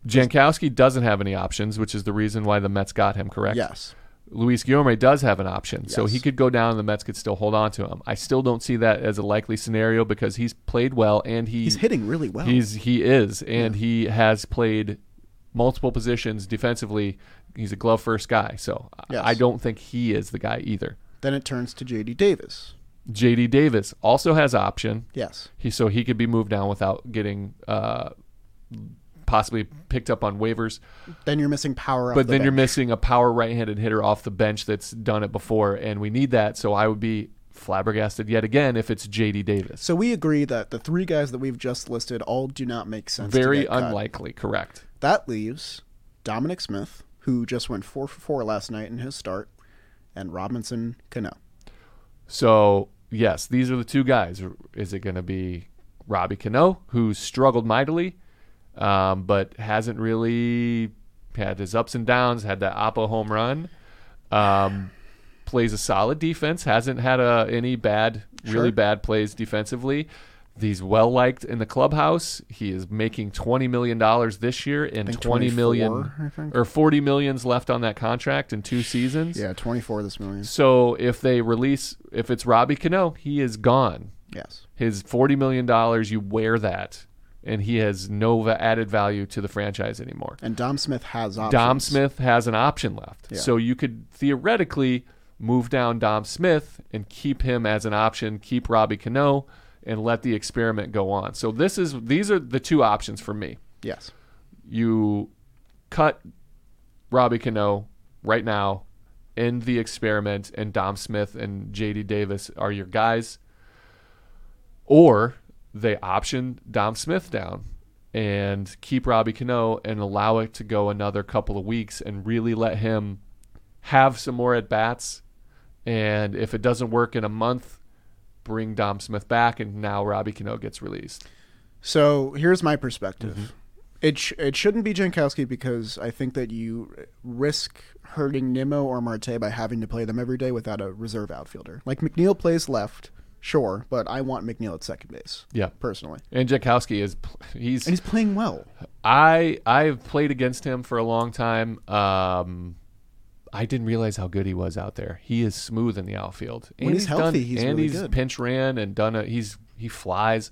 Jankowski doesn't have any options, which is the reason why the Mets got him, correct? yes, Luis Guillorme does have an option, so he could go down and the Mets could still hold on to him. I still don't see that as a likely scenario because he's played well and he he's hitting really well. He's he is, and he has played multiple positions defensively. He's a glove first guy, so I- Yes. I don't think he is the guy either. then it turns to J.D. Davis. J.D. Davis also has option. Yes, He so he could be moved down without getting uh, possibly picked up on waivers. then you're missing power. But the then you're missing a power right-handed hitter off the bench that's done it before, and we need that. So I would be flabbergasted yet again if it's J.D. Davis. So we agree that the three guys that we've just listed all do not make sense. to Very get cut. unlikely. Correct. That leaves Dominic Smith, who just went four for four last night in his start, and Robinson Cano. So yes, these are the two guys. Is it going to be Robbie Cano, who struggled mightily, um, but hasn't really had his ups and downs? Had that Oppo home run. Um, plays a solid defense. Hasn't had a, any bad, really bad plays defensively. He's well liked in the clubhouse. He is making twenty million dollars this year, and twenty million 24, I think. or forty millions left on that contract in two seasons. Yeah, 24 this million. So if they release, if it's Robbie Cano, he is gone. Yes. His forty million dollars, you wear that, and he has no added value to the franchise anymore. And Dom Smith has options. Dom Smith has an option left, Yeah. so you could theoretically move down Dom Smith and keep him as an option, keep Robbie Cano, and let the experiment go on. So this is these are the two options for me. Yes. You cut Robbie Cano right now, end the experiment, and Dom Smith and JD Davis are your guys. or they option Dom Smith down and keep Robbie Cano and allow it to go another couple of weeks and really let him have some more at bats. And if it doesn't work in a month, bring Dom Smith back, and now Robbie Cano gets released. So here's my perspective. Mm-hmm. It sh- it shouldn't be Jankowski because I think that you risk hurting Nimmo or Marte by having to play them every day without a reserve outfielder. Like McNeil plays left, sure, but I want McNeil at second base Yeah, personally, and Jankowski is he's and he's playing well. I I've played against him for a long time. Um, I didn't realize how good he was out there. He is smooth in the outfield. When he's done- healthy, he's and really he's good. pinch ran and done it. He's he flies.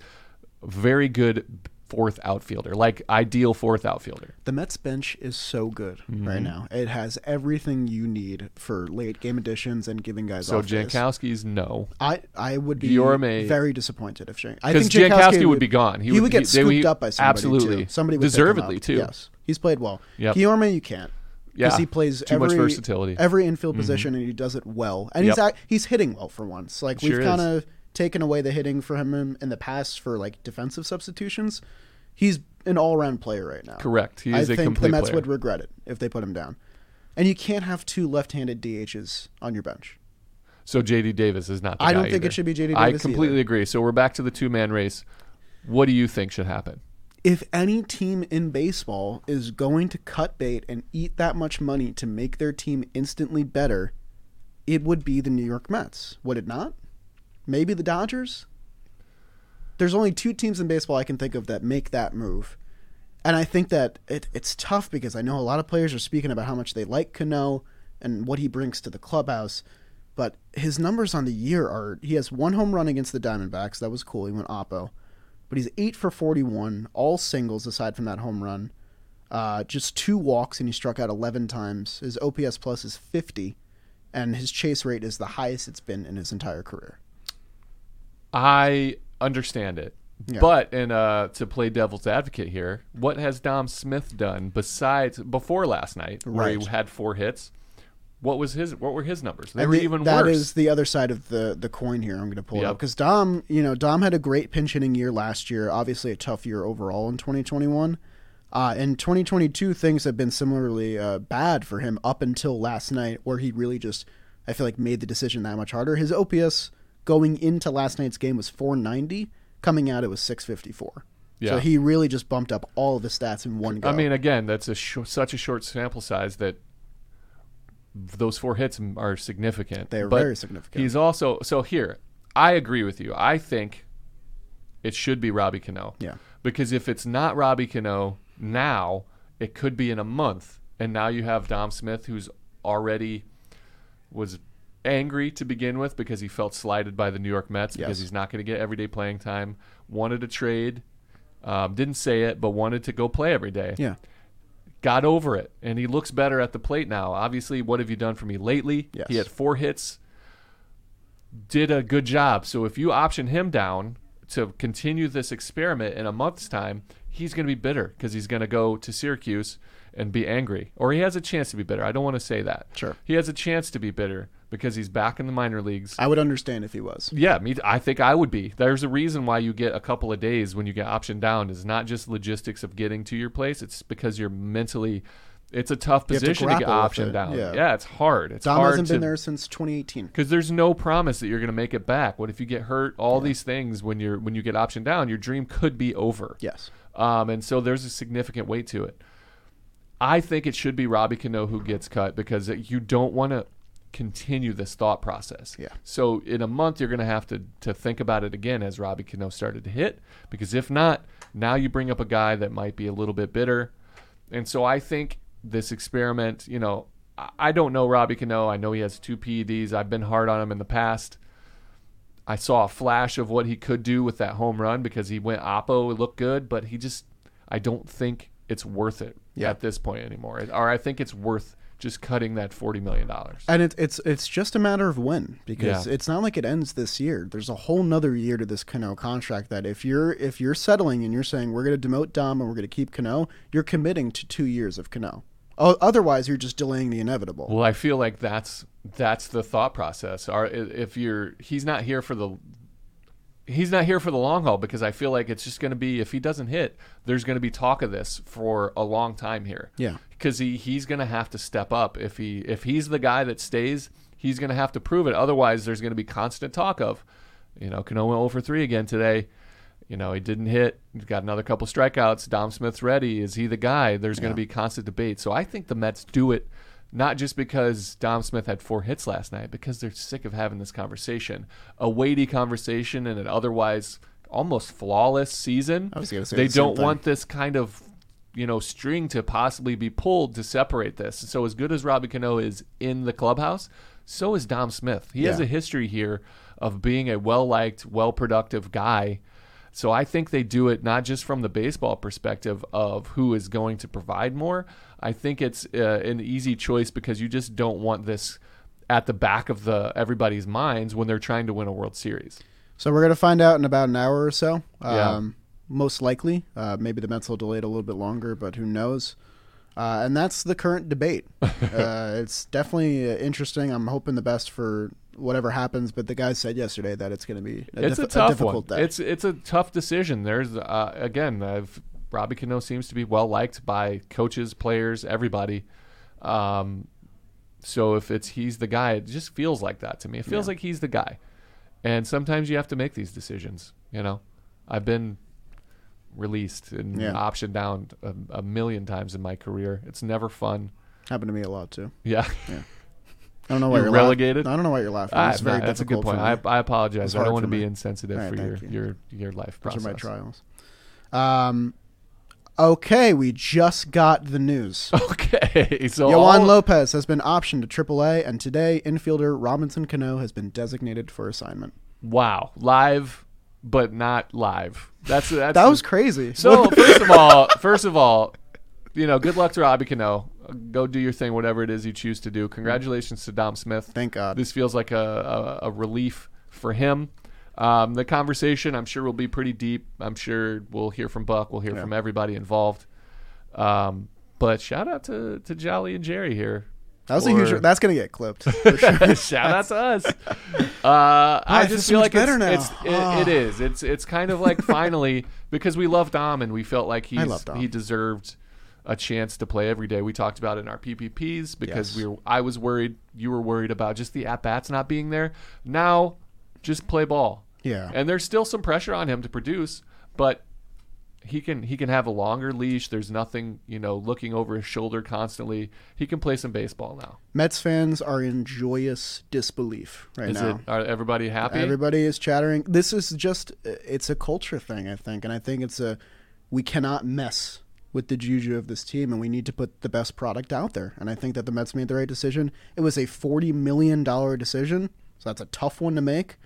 Very good fourth outfielder, like ideal fourth outfielder. The Mets bench is so good Mm-hmm. right now. It has everything you need for late game additions and giving guys So. Jankowski's no. I I would be Guillorme- very disappointed if Jank. I Because think Jankowski would be gone. He, He would, would- get he- would- scooped up by somebody absolutely. too. Somebody would Deservedly, too. Yes, he's played well. Yep. Guillorme, you can't. Yeah, Because he plays too much every, versatility. Mm-hmm. every infield position and he does it well. And he's Yep. ac- he's hitting well for once. Like Sure we've kind of taken away the hitting for him in, the past for like defensive substitutions. He's an all around player right now. Correct. He I is a think complete the Mets player. would regret it if they put him down. And you can't have two left-handed DHs on your bench. So JD Davis is not. The I don't think it should be J.D. Davis. I completely either. agree. So we're back to the two man race. What do you think should happen? if any team in baseball is going to cut bait and eat that much money to make their team instantly better, it would be the New York Mets, would it not? Maybe the Dodgers? There's only two teams in baseball I can think of that make that move. And I think that it, it's tough because I know a lot of players are speaking about how much they like Cano and what he brings to the clubhouse. But his numbers on the year are he has one home run against the Diamondbacks. That was cool. He went oppo but he's eight for 41, all singles aside from that home run. Uh, just two walks, and he struck out 11 times. His OPS plus is 50, and his chase rate is the highest it's been in his entire career. I understand it. Yeah. But and uh, to play devil's advocate here, what has Dom Smith done besides before last night, where he had four hits? What was his? What were his numbers? They And were the- even that worse. is the other side of the the coin here. I'm going to pull it Yep. up because Dom, you know, Dom had a great pinch hitting year last year. Obviously, a tough year overall in 2021. Uh, in 2022, things have been similarly uh, bad for him up until last night, where he really just, I feel like, made the decision that much harder. His OPS going into last night's game was 490. Coming out, it was 654. Yeah. So he really just bumped up all of his stats in one go. I mean, again, that's a sh- such a short sample size that those four hits are significant. They are But very significant. He's also so here. I agree with you. I think it should be Robbie Cano. Yeah. Because if it's not Robbie Cano now, it could be in a month, and now you have Dom Smith, who's already was angry to begin with because he felt slighted by the New York Mets because Yes. he's not going to get everyday playing time. Wanted to trade, um, didn't say it, but wanted to go play every day yeah. got over it and he looks better at the plate now. Obviously, what have you done for me lately? Yes. He had four hits, did a good job. So if you option him down to continue this experiment in a month's time, he's going to be bitter because he's going to go to Syracuse and be angry. Or he has a chance to be bitter. I don't want to say that. Sure. He has a chance to be bitter because he's back in the minor leagues. I would understand if he was. Yeah, me. I think I would be. There's a reason why you get a couple of days when you get optioned down. Is not just logistics of getting to your place. It's because you're mentally. It's a tough have to position to, get optioned down. yeah. it's hard. It's Dom hard hasn't to been there since 2018. because there's no promise that you're going to make it back. What if you get hurt? All these things when you're when you get optioned down, your dream could be over. Yes. Um, and so there's a significant weight to it. I think it should be Robbie Cano who gets cut because you don't want to continue this thought process. Yeah. So in a month, you're going to have to to think about it again as Robbie Cano started to hit because if not, now you bring up a guy that might be a little bit bitter, and so I think this experiment, you know, I- don't know Robbie Cano. I know he has two PEDs. I've been hard on him in the past. I saw a flash of what he could do with that home run because he went oppo. It looked good, but he just, I don't think it's worth it Yeah. at this point anymore. Or I think it's worth just cutting that $40 million. And it, it's it's just a matter of when because Yeah. it's not like it ends this year. There's a whole nother year to this Cano contract. That if you're if you're settling and you're saying we're going to demote Dom and we're going to keep Cano, you're committing to two years of Cano. Otherwise, you're just delaying the inevitable. Well, I feel like that's that's the thought process. Or if you're he's not here for the he's not here for the long haul because I feel like it's just going to be if he doesn't hit, there's going to be talk of this for a long time here. Yeah. because he he's going to have to step up if he if he's the guy that stays, he's going to have to prove it. Otherwise, there's going to be constant talk of, you know, Cano went 0 for three again today. You know, he didn't hit. He's got another couple strikeouts. Dom Smith's ready. Is he the guy? There's going to be constant debate. So I think the Mets do it not just because Dom Smith had four hits last night, because they're sick of having this conversation, a weighty conversation, and an otherwise almost flawless season. I was gonna say they the don't want this kind of you know string to possibly be pulled to separate this. So as good as Robbie Cano is in the clubhouse, so is Dom Smith. He has a history here of being a well liked, well productive guy. So I think they do it not just from the baseball perspective of who is going to provide more. I think it's uh, an easy choice because you just don't want this at the back of the everybody's minds when they're trying to win a World Series. So we're gonna find out in about an hour or so. Yeah. Um, Most likely, uh, maybe the Mets will delay it a little bit longer, but who knows? Uh, and that's the current debate. uh, it's definitely uh, interesting. I'm hoping the best for whatever happens. But the guys said yesterday that it's going to be a, it's dif- a tough difficult one. day. It's it's a tough decision. There's uh, again, uh, Robbie Cano seems to be well liked by coaches, players, everybody. Um, so if it's he's the guy, it just feels like that to me. It feels Yeah. like he's the guy. And sometimes you have to make these decisions. You know, I've been released and Yeah. optioned down a, a million times in my career. It's never fun. happened to me a lot too. Yeah. Yeah. I don't know why You're you're, relegated? I don't know why you're laughing. Ah, nah, that's a good point. I, I apologize. I don't want to be insensitive right, for your, you. your your life Those process. are my trials. Um, okay, we just got the news. Okay, so Yoan all- Lopez has been optioned to AAA, and today infielder Robinson Cano has been designated for assignment. wow, live, but not live. That's that's That was crazy. so. first of all, first of all, you know, good luck to Robbie Cano. Go do your thing, whatever it is you choose to do. Congratulations to Dom Smith. Thank God. This feels like a, a, a relief for him. Um, the conversation, I'm sure, will be pretty deep. I'm sure we'll hear from Buck. We'll hear Yeah. from everybody involved. Um, but shout out to, to Jolly and Jerry here. that was a huge. That's gonna get clipped. For sure. Shout out to us. Uh, I it just feel like it's, it's it, Ah. it is. It's it's kind of like finally because we love Dom and we felt like Dom. he deserved a chance to play every day. We talked about it in our PPPs because Yes. we were I was worried, you were worried about just the at bats not being there. Now, just play ball. Yeah. And there's still some pressure on him to produce, but he can he can have a longer leash. There's nothing, you know, looking over his shoulder constantly. He can play some baseball now. Mets fans are in joyous disbelief right Is now. it are everybody happy? Everybody is chattering. This is just it's a culture thing, I think, and I think it's a we cannot mess with the juju of this team, and we need to put the best product out there. And I think that the Mets made the right decision. It was a forty million dollar decision, so that's a tough one to make.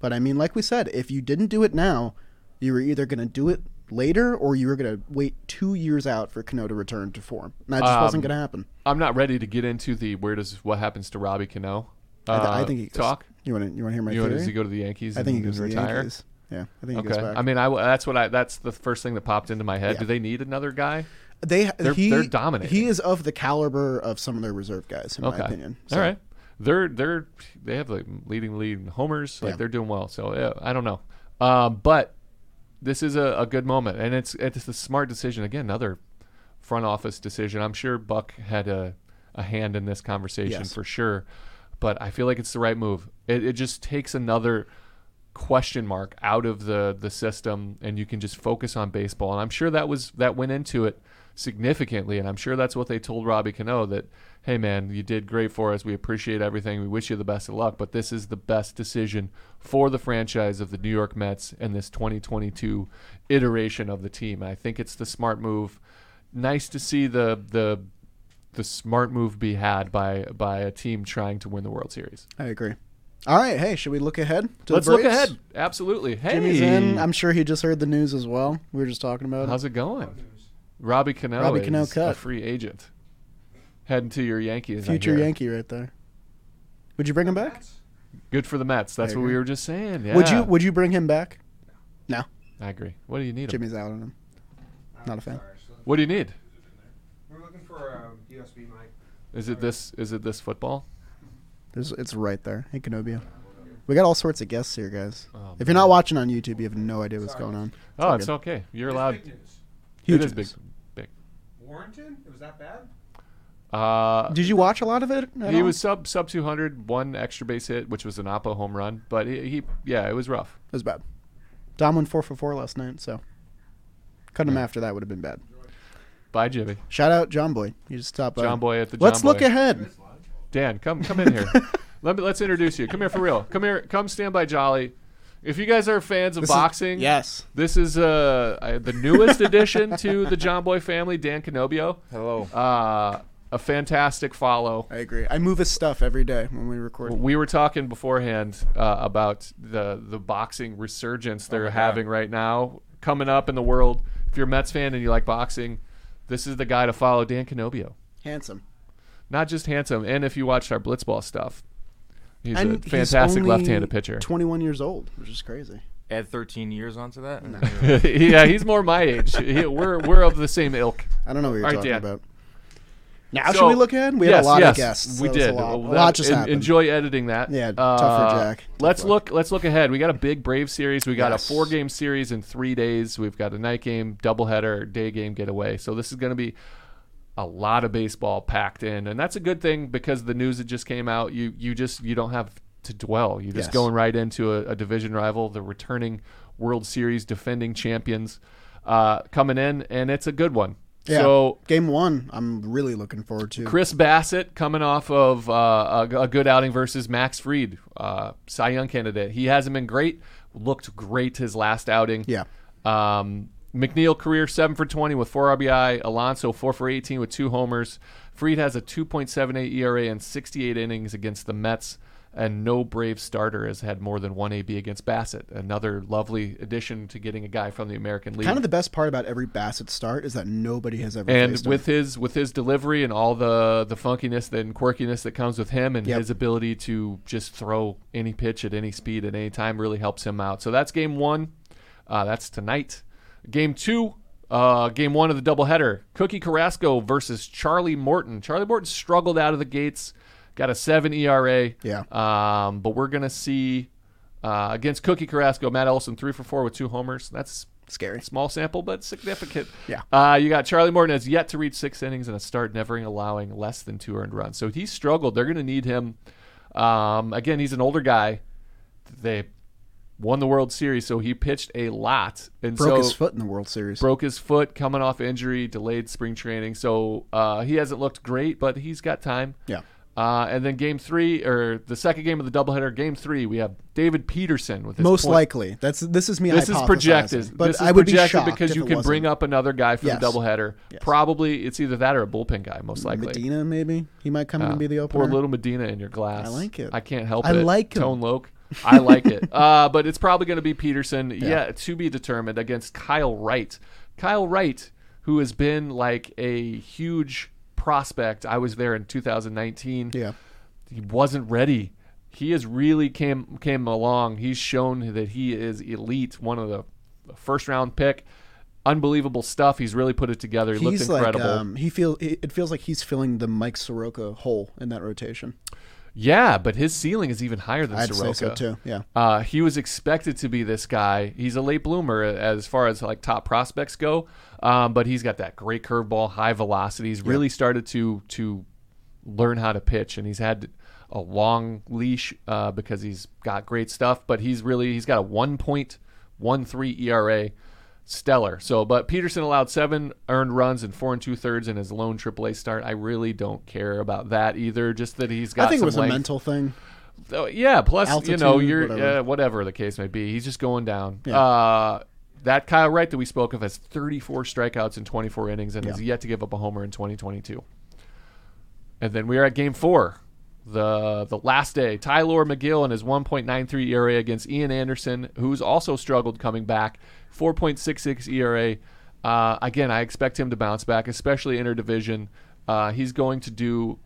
But I mean, like we said, if you didn't do it now, you were either going to do it later or you were going to wait two years out for Cano to return to form. And that just Um, wasn't going to happen. I'm not ready to get into the where does what happens to Robbie Cano. I, th- uh, I think he goes, talk. You want to you want to hear my You theory? does he go to the Yankees? I think he goes to and the retire? Yankees. Yeah, I think he goes Okay. back. I mean, I w- that's what I that's the first thing that popped into my head. Yeah. Do they need another guy? They They're- he, they're dominating. He is of the caliber of some of their reserve guys, in Okay. my opinion. So, All right. They're they're they have like leading lead homers. Like Yeah. they're doing well. So yeah, I don't know. Um, but this is a, a good moment, and it's it's a smart decision. Again, another front office decision. I'm sure Buck had a a hand in this conversation Yes. for sure. But I feel like it's the right move. It, it just takes another question mark out of the the system and you can just focus on baseball and I'm sure that was that went into it significantly and I'm sure that's what they told Robbie Cano that hey man you did great for us we appreciate everything we wish you the best of luck but this is the best decision for the franchise of the New York Mets and this 2022 iteration of the team I think it's the smart move nice to see the the the smart move be had by by a team trying to win the World Series. I agree. All right, hey, should we look ahead? To Let's look ahead. Absolutely. Hey, Jimmy's in. I'm sure he just heard the news as well. We were just talking about it. How's it going? Robbie Cano Robbie Cano a cut. free agent. Heading to your Yankees. Future. Yankee right there. Would you bring him back? Good for the Mets. That's I what we were just saying. Yeah. Would you Would you bring him back? No, I agree. What do you need? him? Jimmy's out on him. Not a fan. What do you need? We're looking for a um, USB mic. Is it this? Is it this football? There's, it's right there. Hey, Canobio. We got all sorts of guests here, guys. Oh, if you're not watching on YouTube, you have no idea what's going on. Oh, all it's good. okay. You're It's allowed. Big news. Huge it is big. Big. Warrington? It was that bad? Uh, Did you watch a lot of it? at he all? was sub sub 200, one extra base hit, which was an Oppo home run. But he, he yeah, it was rough. It was bad. Dom went four for four last night, so cutting him after that would have been bad. Bye, Jimmy. Shout out Jomboy. You just stopped by. Jomboy at the Let's John look ahead. Dan, come come in here. Let me, let's introduce you. Come here for real. Come here. Come stand by Jolly. If you guys are fans of This is- boxing, yes. this is uh, uh, the newest addition to the Jomboy family. Dan Canobio, Hello. uh, a fantastic follow. I agree. I move his stuff every day when we record. We were talking beforehand uh, about the the boxing resurgence they're my God. having right now, coming up in the world. If you're a Mets fan and you like boxing, this is the guy to follow. Dan Canobio, Handsome. not just handsome, and if you watched our blitzball stuff, he's and a fantastic only left-handed pitcher. 21 years old, which is crazy. Add 13 years onto that. yeah, he's more my age. He- we're we're of the same ilk. I don't know what you're All right, talking Dan. about. Now, So- should we look ahead? We yes, had a lot yes, of guests. We That did. A lot, Well, a lot just en- happened. Enjoy editing that. Yeah, tough for Uh, Jack. Tough Let's look. Let's look ahead. We got a big Brave series. We got Yes. a four game series in three days. We've got a night game, doubleheader, day game getaway. So this is going to be a lot of baseball packed in, and that's a good thing because the news that just came out. You you just you don't have to dwell. You're just Yes. going right into a, a division rival, the returning World Series defending champions, uh, coming in, and it's a good one. Yeah. So Game one, I'm really looking forward to. Chris Bassitt coming off of uh, a, a good outing versus Max Fried, uh, Cy Young candidate. He hasn't been great. Looked great his last outing. Yeah. Um, McNeil career seven for twenty with four RBI. Alonso four for eighteen with two homers. Fried has a two point seven eight ERA and sixty eight innings against the Mets. And no Brave starter has had more than one AB against Bassitt. Another lovely addition to getting a guy from the American League Kind of the best part about every Bassitt start is that nobody has ever and faced him. with his with his delivery and all the the funkiness and quirkiness that comes with him and Yep. his ability to just throw any pitch at any speed at any time really helps him out. So that's game one. Uh, that's tonight. Game two. Uh, game one of the doubleheader. Cookie Carrasco versus Charlie Morton. Charlie Morton struggled out of the gates. Got a seven ERA. Yeah. Um, but we're gonna see uh, against Cookie Carrasco, Matt Olson three for four with two homers. That's Scary. Small sample, but significant. Yeah. Uh, you got Charlie Morton has yet to reach six innings and a start, never allowing less than two earned runs. So he struggled. They're going to need him. Um, again, he's an older guy. They won the World Series, so he pitched a lot. And Broke so his foot in the World Series. broke his foot coming off injury, delayed spring training. So uh, he hasn't looked great, but he's got time. Yeah. Uh, and then game three, or the second game of the doubleheader, game three, we have David Peterson with his Most point- likely. That's this is me. this is projected. but this is I would be projected shocked because you can wasn't. bring up another guy for Yes. the doubleheader. Yes. Probably it's either that or a bullpen guy, most likely. Medina. Maybe he might come in Uh, and be the opener. Pour a little Medina in your glass. I like it. I can't help I it. like him. Tone Loc. I like it. Uh, but it's probably going to be Peterson. Yeah. to be determined against Kyle Wright. Kyle Wright, who has been like a huge prospect. I was there in 2019 yeah. he wasn't ready. He has really came came along. He's shown that he is elite. One of the first round pick. Unbelievable stuff. He's really put it together. He He's looked like incredible. um, he feel it it feels like he's filling the Mike Soroka hole in that rotation. yeah, but his ceiling is even higher than I'd Soroka. say so too. Yeah. Uh, he was expected to be this guy. He's a late bloomer as far as like top prospects go, um, but he's got that great curveball, high velocity. He's really started to to learn how to pitch, and he's had a long leash uh, because he's got great stuff. But he's really he's got a one point one three ERA, stellar. So, but Peterson allowed seven earned runs and four and two thirds in his lone AAA start. I really don't care about that either. Just that he's got. I think it was a mental thing. Oh, yeah. Plus, you know, you're whatever. Uh, whatever the case may be. He's just going down. Yeah. Uh, that Kyle Wright that we spoke of has 34 strikeouts in 24 innings and has Yeah. yet to give up a homer in 2022. And then we are at Game Four, the the last day. Tylor Megill and his 1.93 ERA against Ian Anderson, who's also struggled coming back. 4.66 ERA. Uh, again, I expect him to bounce back, especially in the interdivision. Uh, he's going to do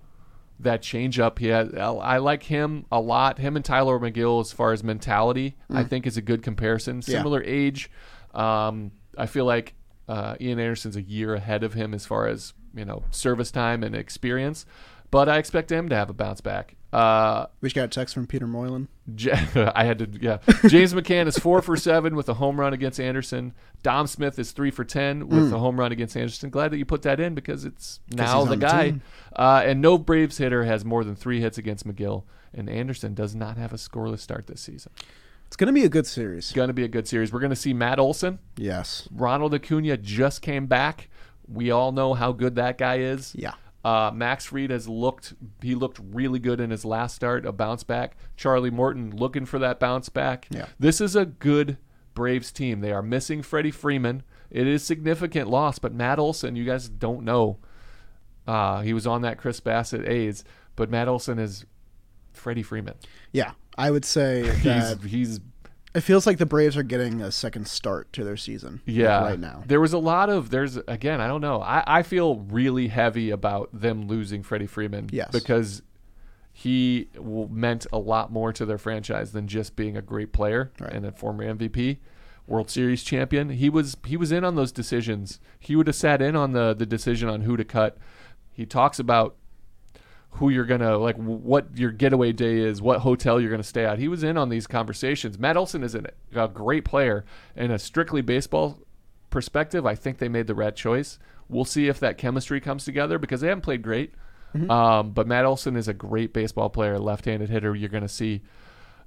that change up. He has, I like him a lot. Him and Tylor Megill, as far as mentality, I think is a good comparison. Mm. Yeah. Similar age. Um, I feel like uh, Ian Anderson's a year ahead of him as far as you know service time and experience. But I expect him to have a bounce back. Uh, We just got a text from Peter Moylan. J- I had to, yeah. James McCann is four for seven with a home run against Anderson. Dom Smith is three for ten with a home run against Anderson. Glad that you put that in because it's now the on the guy. uh, and no Braves hitter has more than three hits against Megill. And Anderson does not have a scoreless start this season. It's going to be a good series. It's going to be a good series. We're going to see Matt Olson. Yes. Ronald Acuna just came back. We all know how good that guy is. Yeah. Uh, Max Fried has looked. He looked really good in his last start. A bounce back. Charlie Morton looking for that bounce back. Yeah. This is a good Braves team. They are missing Freddie Freeman. It is significant loss, but Matt Olson, you guys don't know. Uh, he was on that Chris Bassitt A's, but Matt Olson is Freddie Freeman. Yeah. I would say He's that he's it feels like the Braves are getting a second start to their season. Yeah. right now. There was a lot of there's again, I don't know. I, I feel really heavy about them losing Freddie Freeman. Yes. Because he meant a lot more to their franchise than just being a great player Right. and a former MVP, World Series champion. He was he was in on those decisions. He would have sat in on the the decision on who to cut. He talks about who you're gonna like what your getaway day is what hotel you're gonna stay at. He was in on these conversations. Matt olson is an, a great player. In a strictly baseball perspective i think they made the right choice. We'll see if that chemistry comes together because they haven't played great. Um, but matt olson is a great baseball player left-handed hitter. You're gonna see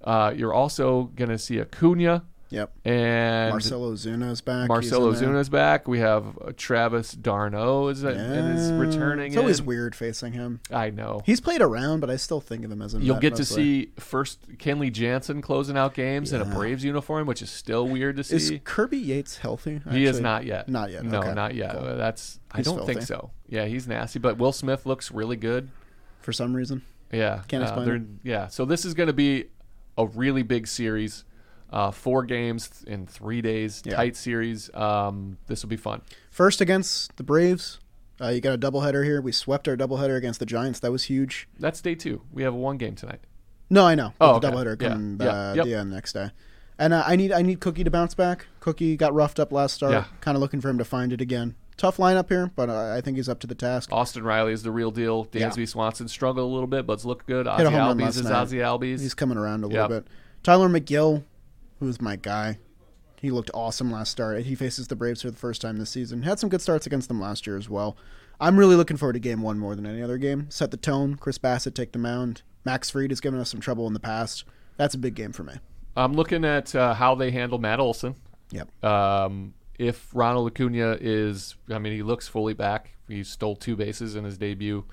uh, you're also gonna see acuna Yep. and Marcell Ozuna's back. Marcelo He's in there. Zuna's back. We have uh, Travis d'Arnaud is, and is returning. It's always in. weird facing him. I know. He's played around, but I still think of him as a. You'll get to see first Kenley Jansen closing out games in a Braves uniform, which is still weird to see. Is. Kirby Yates healthy? he is not yet. Not yet. No, Okay. not yet. Cool. Uh, That's I He's don't think so. Yeah, he's nasty. But Will Smith looks really good. For some reason. Yeah, Can't uh, explain. Yeah, so this is going to be a really big series. Uh, four games in three days, Yeah. tight series. Um, this will be fun. First against the Braves. Uh, you got a doubleheader here. We swept our doubleheader against the Giants. That was huge. That's day two. We have one game tonight. No, I know. Oh, But the doubleheader coming Yeah. uh, Yep. yeah, next day. And uh, I need I need Cookie to bounce back. Cookie got roughed up last start. Yeah. Kind of looking for him to find it again. Tough lineup here, but uh, I think he's up to the task. Austin Riley is the real deal. Yeah. Dansby Swanson struggled a little bit, but it's looked good. Ozzy a Albies is. Ozzie Albies. He's coming around a Yep. little bit. Tylor Megill, who's my guy. He looked awesome last start. He faces the Braves for the first time this season. Had some good starts against them last year as well. I'm really looking forward to game one more than any other game. Set the tone. Chris Bassitt take the mound. Max Fried has given us some trouble in the past. That's a big game for me. I'm looking at uh, how they handle Matt Olson. Yep. Um, if Ronald Acuna is, I mean, he looks fully back. He stole two bases in his debut.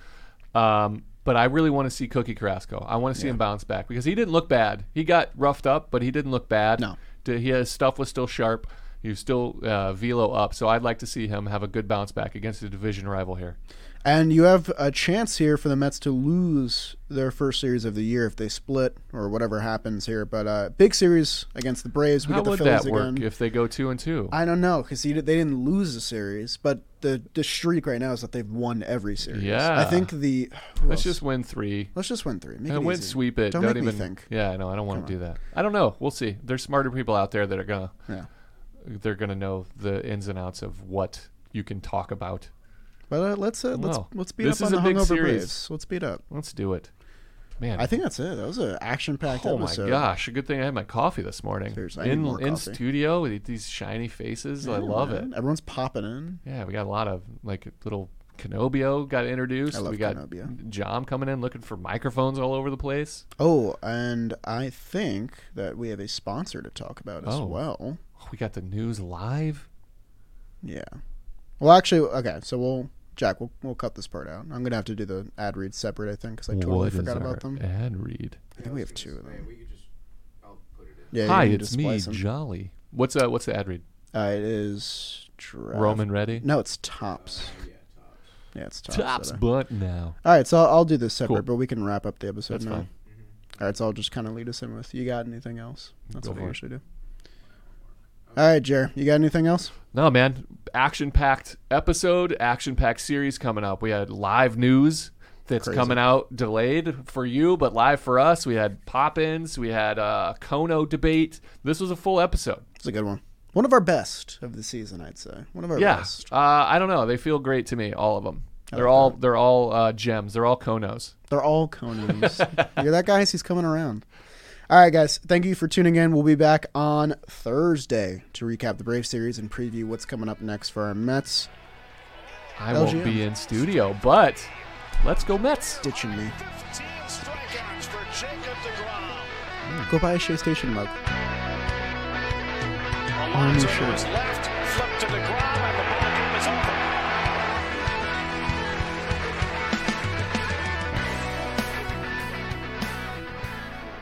Um, but I really want to see Cookie Carrasco. I want to see him bounce back because he didn't look bad. He got roughed up, but he didn't look bad. No. He, his stuff was still sharp. He was still uh, velo up. So I'd like to see him have a good bounce back against a division rival here. And you have a chance here for the Mets to lose their first series of the year if they split or whatever happens here. But uh, big series against the Braves. We How get the would Phillies that work again. if they go two and two? I don't know because they didn't lose a series, but the the streak right now is that they've won every series. Yeah. I think the Let's else? just win three. let's just win three. Make And it win, easy. sweep it. Don't, Don't, even think. Yeah, I know. I don't want Come to do that. I don't know. We'll see. There's smarter people out there that are gonna Yeah, they're gonna know the ins and outs of what you can talk about. But uh, let's uh, let's Well, let's beat this up is on a the big hungover series. Braves. Let's beat up. Let's do it, man. I think that's it. That was an action packed Oh my gosh! A good thing I had my coffee this morning. Seriously, in in coffee. studio with these shiny faces. I love man. it. Everyone's popping in. Yeah, we got a lot of like little Canobio got introduced. I love we got Canobio. Jom coming in looking for microphones all over the place. Oh, and I think that we have a sponsor to talk about as Oh. well. We got the news live. Yeah. Well, actually, okay. So we'll Jack. We'll we'll cut this part out. I'm gonna have to do the ad read separate. I think because I totally What is forgot our about them. ad read? I think we have two of them. We could just, I'll put it in. Yeah. Hi, it's me, splice 'em. Jolly. What's uh what's the ad read? Uh, it is draft. Roman ready? No, it's Topps. Yeah, Topps. Yeah, it's Topps. Topps that are- butt now. All right, so I'll, I'll do this separate, Cool. but we can wrap up the episode That's now. fine. All right, so I'll just kind of lead us in with you got anything else? That's Go what for I it. usually do. All right, Jer, you got anything else? No, man. Action packed episode, action packed series coming up. We had live news that's Crazy. coming out delayed for you, but live for us. We had pop ins, we had a Kono debate. This was a full episode. It's a good one. One of our best of the season, I'd say. One of our Yeah. best. Uh, I don't know. They feel great to me, all of them. They're all they're all uh, gems. They're all konos. They're all Conans. you hear that, guys? He's coming around. All right, guys. Thank you for tuning in. We'll be back on Thursday to recap the Brave series and preview what's coming up next for our Mets. I won't be in studio, but let's go Mets. Ditching me. 15 strikeouts for Jacob DeGrom. Go buy a Shea Station mug. Alonso sure. to